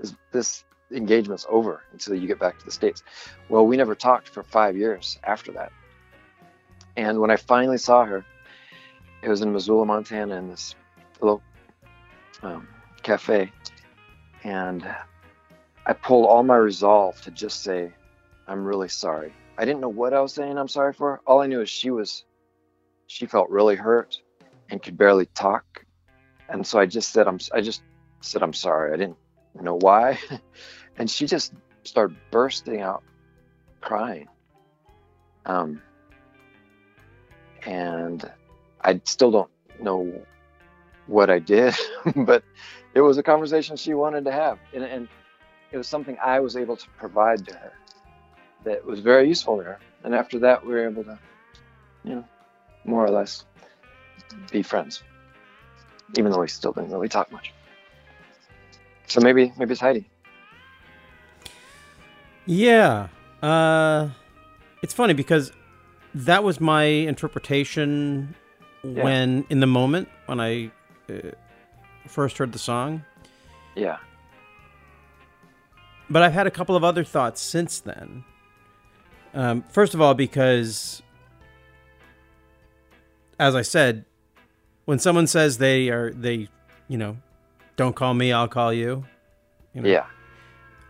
This this engagement's over until you get back to the states. Well, we never talked for five years after that. And when I finally saw her, it was in Missoula, Montana, in this little um, cafe, and I pulled all my resolve to just say, "I'm really sorry." I didn't know what I was saying I'm sorry for. All I knew is she was she felt really hurt and could barely talk. And so I just said I'm I just said I'm sorry. I didn't know why. and she just started bursting out crying. Um and I still don't know what I did, but it was a conversation she wanted to have. And, and it was something I was able to provide to her that was very useful to her. And after that, we were able to, you know, more or less be friends, even though we still didn't really talk much. So maybe, maybe it's Heidi. Yeah. Uh, it's funny because that was my interpretation when in the moment when I uh, first heard the song. Yeah. But I've had a couple of other thoughts since then. Um, first of all, because, as I said, when someone says they are they, you know, don't call me, I'll call you. You know, Yeah.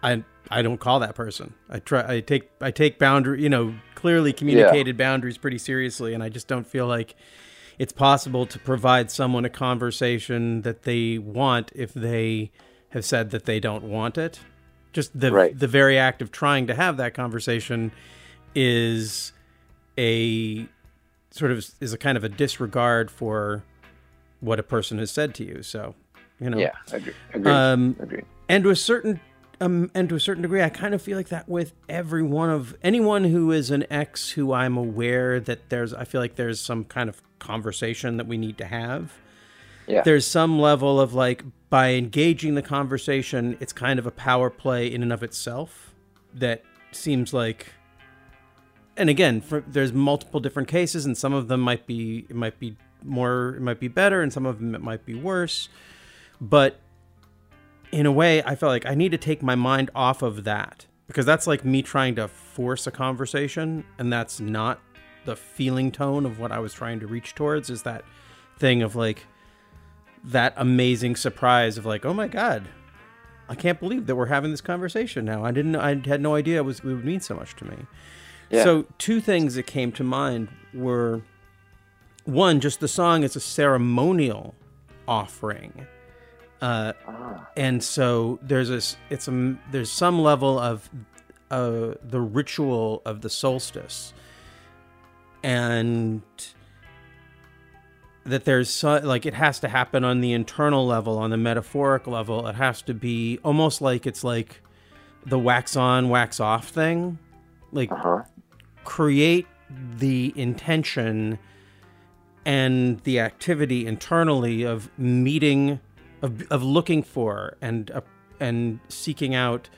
I I don't call that person. I try. I take I take boundary. You know, clearly communicated boundaries pretty seriously, and I just don't feel like it's possible to provide someone a conversation that they want if they have said that they don't want it. Just the Right. the very act of trying to have that conversation is a sort of is a kind of a disregard for what a person has said to you. So, you know, Yeah. Agree. Agree. um, and to a certain um, and to a certain degree, I kind of feel like that with every one of anyone who is an ex who I'm aware that there's. I feel like there's some kind of conversation that we need to have. Yeah. There's some level of like by engaging the conversation, it's kind of a power play in and of itself that seems like. And again, for, there's multiple different cases, and some of them might be it might be more it might be better, and some of them it might be worse. But in a way, I felt like I need to take my mind off of that because that's like me trying to force a conversation, and that's not the feeling tone of what I was trying to reach towards. Is that thing of like that amazing surprise of like, oh my god, I can't believe that we're having this conversation now. I didn't, I had no idea it was it would mean so much to me. Yeah. So two things that came to mind were one, just the song is a ceremonial offering. Uh, Ah. and so there's a it's a there's some level of uh, the ritual of the solstice and that there's so, like it has to happen on the internal level on the metaphoric level it has to be almost like it's like the wax on wax off thing like Uh-huh. create the intention and the activity internally of meeting of, of looking for and uh, and seeking out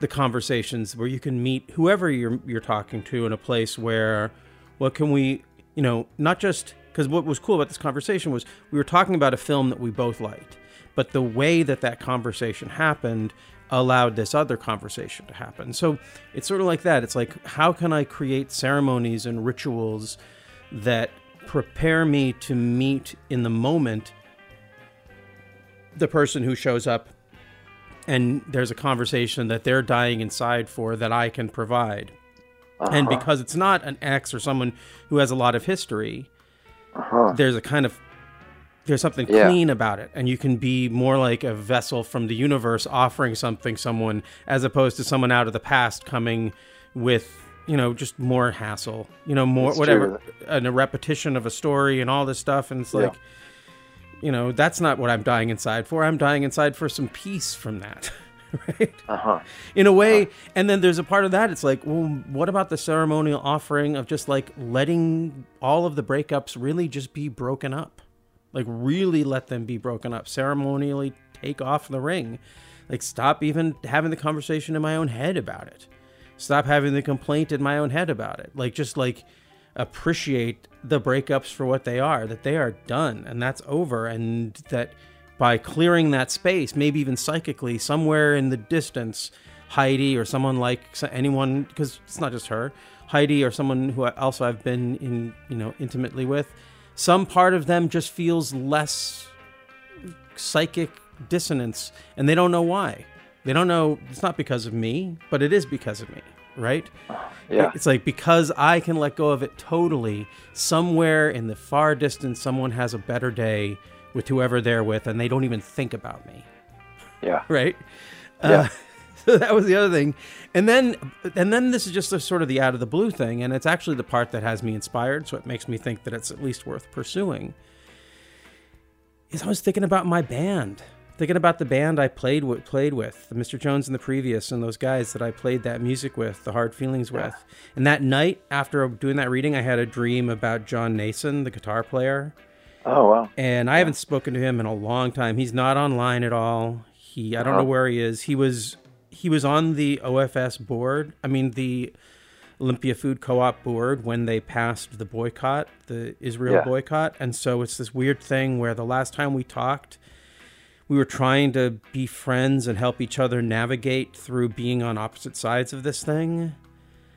the conversations where you can meet whoever you're you're talking to in a place where what can we you know not just because what was cool about this conversation was we were talking about a film that we both liked but the way that that conversation happened allowed this other conversation to happen. So it's sort of like that. It's like how can i create ceremonies and rituals that prepare me to meet in the moment the person who shows up and there's a conversation that they're dying inside for that I can provide. And Uh-huh. because it's not an ex or someone who has a lot of history, Uh-huh. there's a kind of there's something Yeah. clean about it and you can be more like a vessel from the universe offering something someone as opposed to someone out of the past coming with you know just more hassle you know more It's whatever true. and a repetition of a story and all this stuff and it's Yeah. like you know that's not what i'm dying inside for. I'm dying inside for some peace from that right? Uh-huh. in a way and then there's a part of that it's like well what about the ceremonial offering of just like letting all of the breakups really just be broken up? Like really let them be broken up ceremonially take off the ring. Like stop even having the conversation in my own head about it. Stop having the complaint in my own head about it. Like just like appreciate the breakups for what they are that they are done and that's over and that by clearing that space maybe even psychically somewhere in the distance heidi or someone like anyone because it's not just her heidi or someone who also i've been in you know intimately with some part of them just feels less psychic dissonance and they don't know why. They don't know it's not because of me but it is because of me right Yeah. it's like because i can let go of it totally somewhere in the far distance someone has a better day with whoever they're with and they don't even think about me Yeah. right Yeah. uh, so that was the other thing and then and then this is just a sort of the out of the blue thing and it's actually the part that has me inspired so it makes me think that it's at least worth pursuing is i was thinking about my band thinking about the band i played with played with mr jones and the previous and those guys that i played that music with the hard feelings with and that night after doing that reading i had a dream about john nason the guitar player Oh wow. and I haven't spoken to him in a long time. He's not online at all. He I don't know Uh-huh. where he is. He was he was on the OFS board. I mean the Olympia Food Co-op board when they passed the boycott, the Israel Yeah. boycott, and so it's this weird thing where the last time we talked, we were trying to be friends and help each other navigate through being on opposite sides of this thing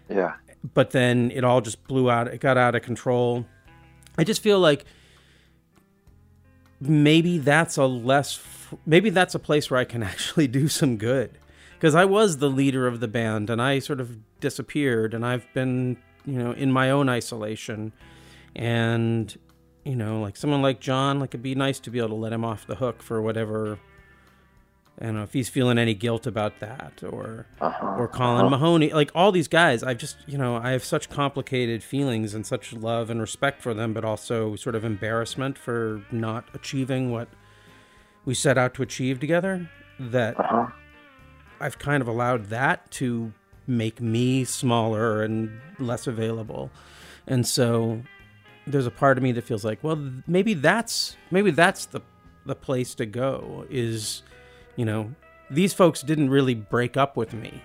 Yeah. but then it all just blew out. It got out of control. I just feel like maybe that's a less, maybe that's a place where I can actually do some good. Because I was the leader of the band and I sort of disappeared and I've been, you know, in my own isolation. And, you know, like someone like John, like it'd be nice to be able to let him off the hook for whatever. I don't know if he's feeling any guilt about that or Uh-huh. or Colin Mahoney, like all these guys, I've just, you know, I have such complicated feelings and such love and respect for them, but also sort of embarrassment for not achieving what we set out to achieve together that Uh-huh. I've kind of allowed that to make me smaller and less available. And so there's a part of me that feels like, well, maybe that's maybe that's the the place to go is, you know, these folks didn't really break up with me.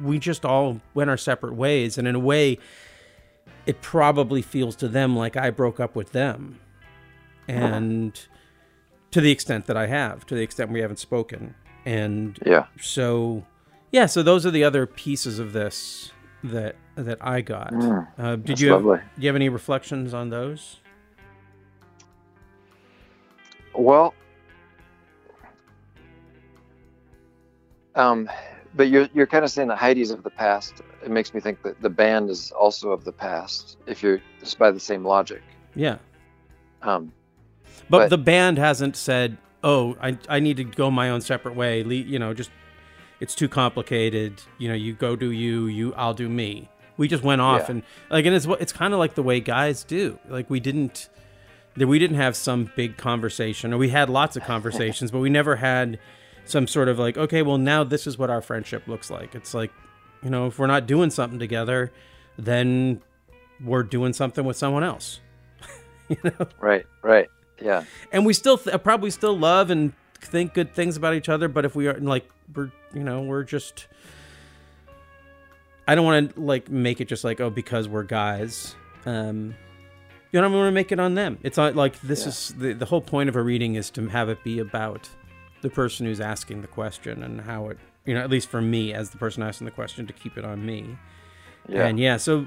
We just all went our separate ways and in a way it probably feels to them like I broke up with them. And to the extent that I have, to the extent we haven't spoken. And Yeah. so yeah, so those are the other pieces of this that that I got. Mm, uh, did you have, do you have any reflections on those? Well, um, but you're you're kind of saying that Heidi's of the past. It makes me think that the band is also of the past. If you're just by the same logic. Yeah. Um, But, But- the band hasn't said, "Oh, I I need to go my own separate way." You know, just it's too complicated. You know, you go do you, you I'll do me. We just went off Yeah. and like, and it's what it's kind of like the way guys do. Like we didn't that we didn't have some big conversation, or we had lots of conversations, but we never had some sort of like, okay, well now this is what our friendship looks like. It's like, you know, if we're not doing something together, then we're doing something with someone else. you know right. Right. Yeah. and we still th- probably still love and think good things about each other but if we are like we're you know we're just i don't want to like make it just like oh because we're guys um you don't want to make it on them it's not like this Yeah. is the, the whole point of a reading is to have it be about the person who's asking the question and how it you know at least for me as the person asking the question to keep it on me Yeah. and yeah, so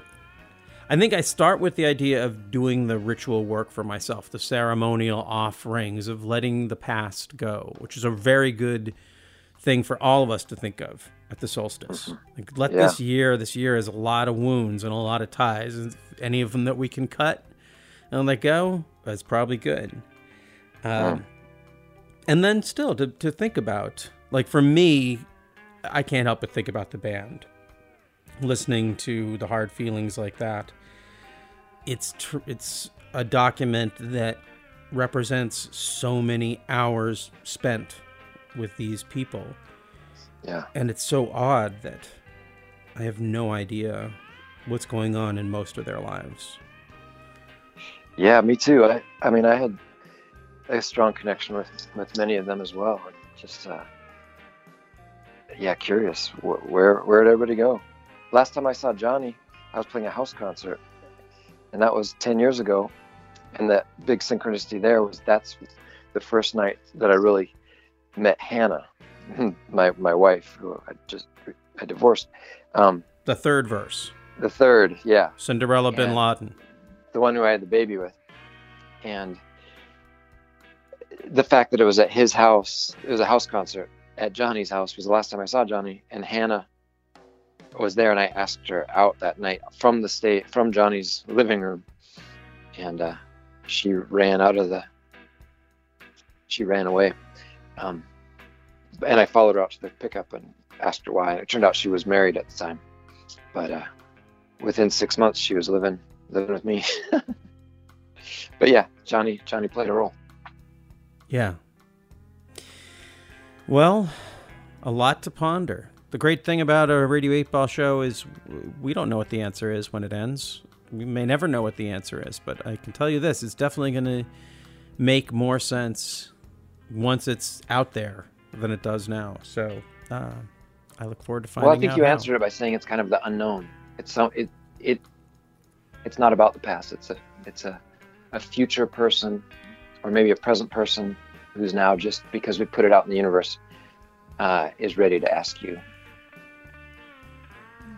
I think I start with the idea of doing the ritual work for myself, the ceremonial offerings of letting the past go, which is a very good thing for all of us to think of at the solstice. Like let Yeah. this year, this year is a lot of wounds and a lot of ties, and any of them that we can cut and let go, that's probably good. Um, and then still to, to think about, like for me, I can't help but think about the band listening to the hard feelings like that it's tr- it's a document that represents so many hours spent with these people Yeah. and it's so odd that i have no idea what's going on in most of their lives Yeah, me too. I, I mean, I had a strong connection with, with many of them as well. Just, uh, yeah, curious. Wh- Where, where did everybody go? Last time I saw Johnny, I was playing a house concert, and that was 10 years ago. And that big synchronicity there was that's the first night that I really met Hannah, my, my wife, who I just I divorced. Um, the third verse. the third, yeah. Cinderella bin laden. the one who I had the baby with, and the fact that it was at his house, it was a house concert at Johnny's house was the last time I saw Johnny, and Hannah was there, and I asked her out that night from the state, from Johnny's living room, and uh, she ran out of the, she ran away, um, and I followed her out to the pickup and asked her why, and it turned out she was married at the time, but uh, within six months she was living living with me. but yeah, Johnny Johnny played a role. Yeah. Well, a lot to ponder. The great thing about a Radio 8 Ball show is we don't know what the answer is when it ends. We may never know what the answer is, but I can tell you this it's definitely going to make more sense once it's out there than it does now. So uh, I look forward to finding Well, I think you how. answered it by saying it's kind of the unknown. it's so it it it's not about the past. It's a it's a a future person, or maybe a present person who's now just because we put it out in the universe uh, is ready to ask you.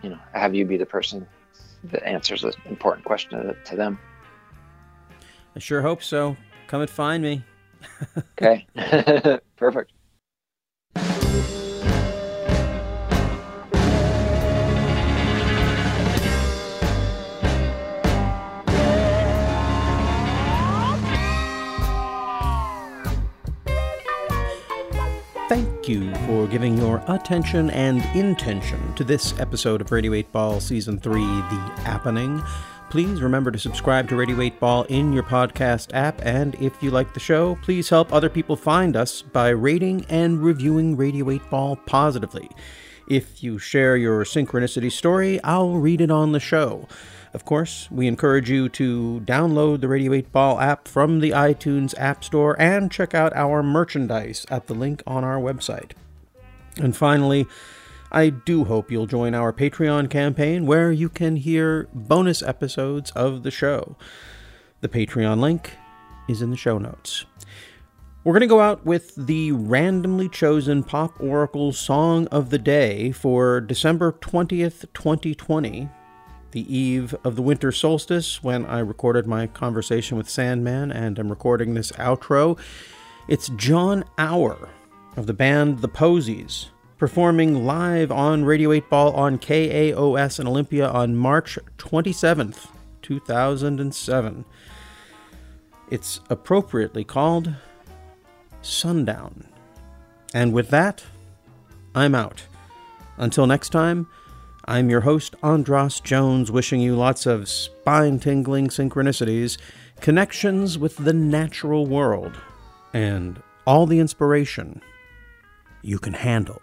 You know, have you be the person that answers an important question to, to them. I sure hope so. Come and find me. Okay, perfect. Thank you for giving your attention and intention to this episode of Radio 8 Ball Season 3 The Appening. Please remember to subscribe to Radio 8 Ball in your podcast app, and if you like the show, please help other people find us by rating and reviewing Radio 8 Ball positively. If you share your synchronicity story, I'll read it on the show. Of course, we encourage you to download the Radio 8 Ball app from the iTunes App Store and check out our merchandise at the link on our website. And finally, I do hope you'll join our Patreon campaign where you can hear bonus episodes of the show. The Patreon link is in the show notes. We're going to go out with the randomly chosen Pop Oracle Song of the Day for December 20th, 2020, the eve of the winter solstice when I recorded my conversation with Sandman and am recording this outro. It's Jon Auer of the band The Posies performing live on Radio 8 Ball on KAOS in Olympia on March 27th, 2007. It's appropriately called Sundown. And with that, I'm out. Until next time, I'm your host, Andras Jones, wishing you lots of spine tingling synchronicities, connections with the natural world, and all the inspiration you can handle.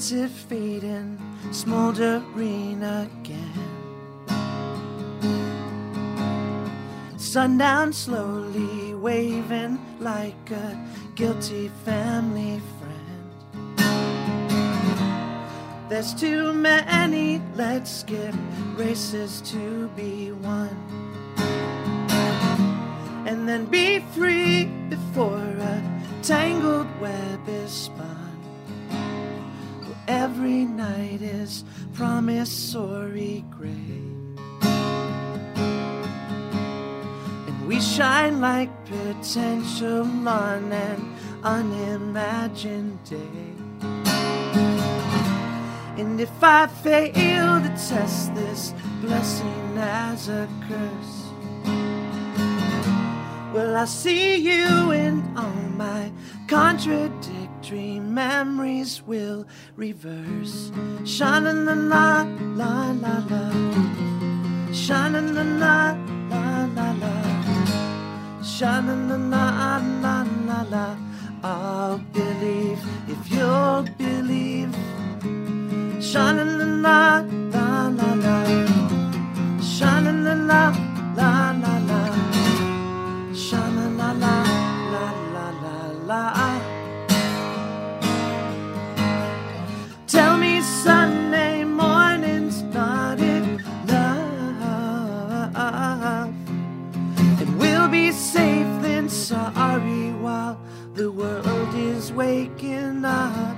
Lights are fading, smoldering again. Sundown slowly waving like a guilty family friend. There's too many, let's skip races to be won. And then be free before a tangled web is spun. Every night is promissory gray. And we shine like potential on an unimagined day. And if I fail to test this blessing as a curse, well, I see you in all my contradictory memories will reverse. Shining the la la la la. Shining the la la la la. Shining the la la la la. I'll believe if you'll believe. Shining the la la la la. Shining the la la la waking up.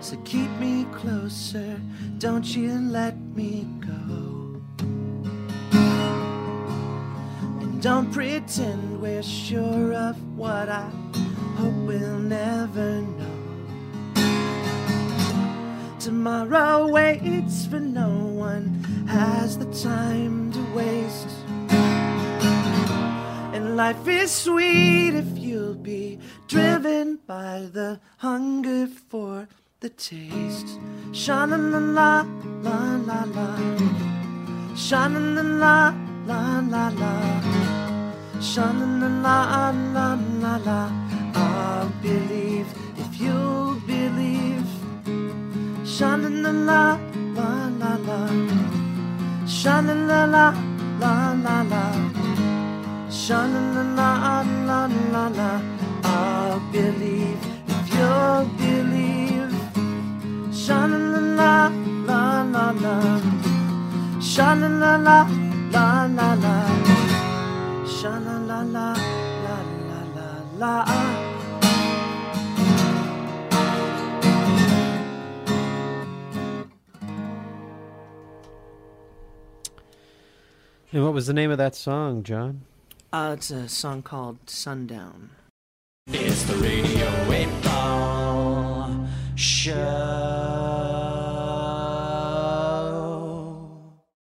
So keep me closer, don't you let me go. And don't pretend we're sure of what I hope we'll never know. Tomorrow waits for no one, has the time to waste. And life is sweet if you'll be driven by the hunger for the taste. Sha la la la la la la. Sha la la la la la la. Sha la la la la la la. I'll believe if you'll believe. Sha la la la la la la. Sha la la la la la la. I'll believe if you'll believe. Sha la la la la la la. Sha la la la la la la. Sha la la la la la la la. And what was the name of that song, John? Uh, it's a song called Sundown. It's the Radio 8 Ball Show.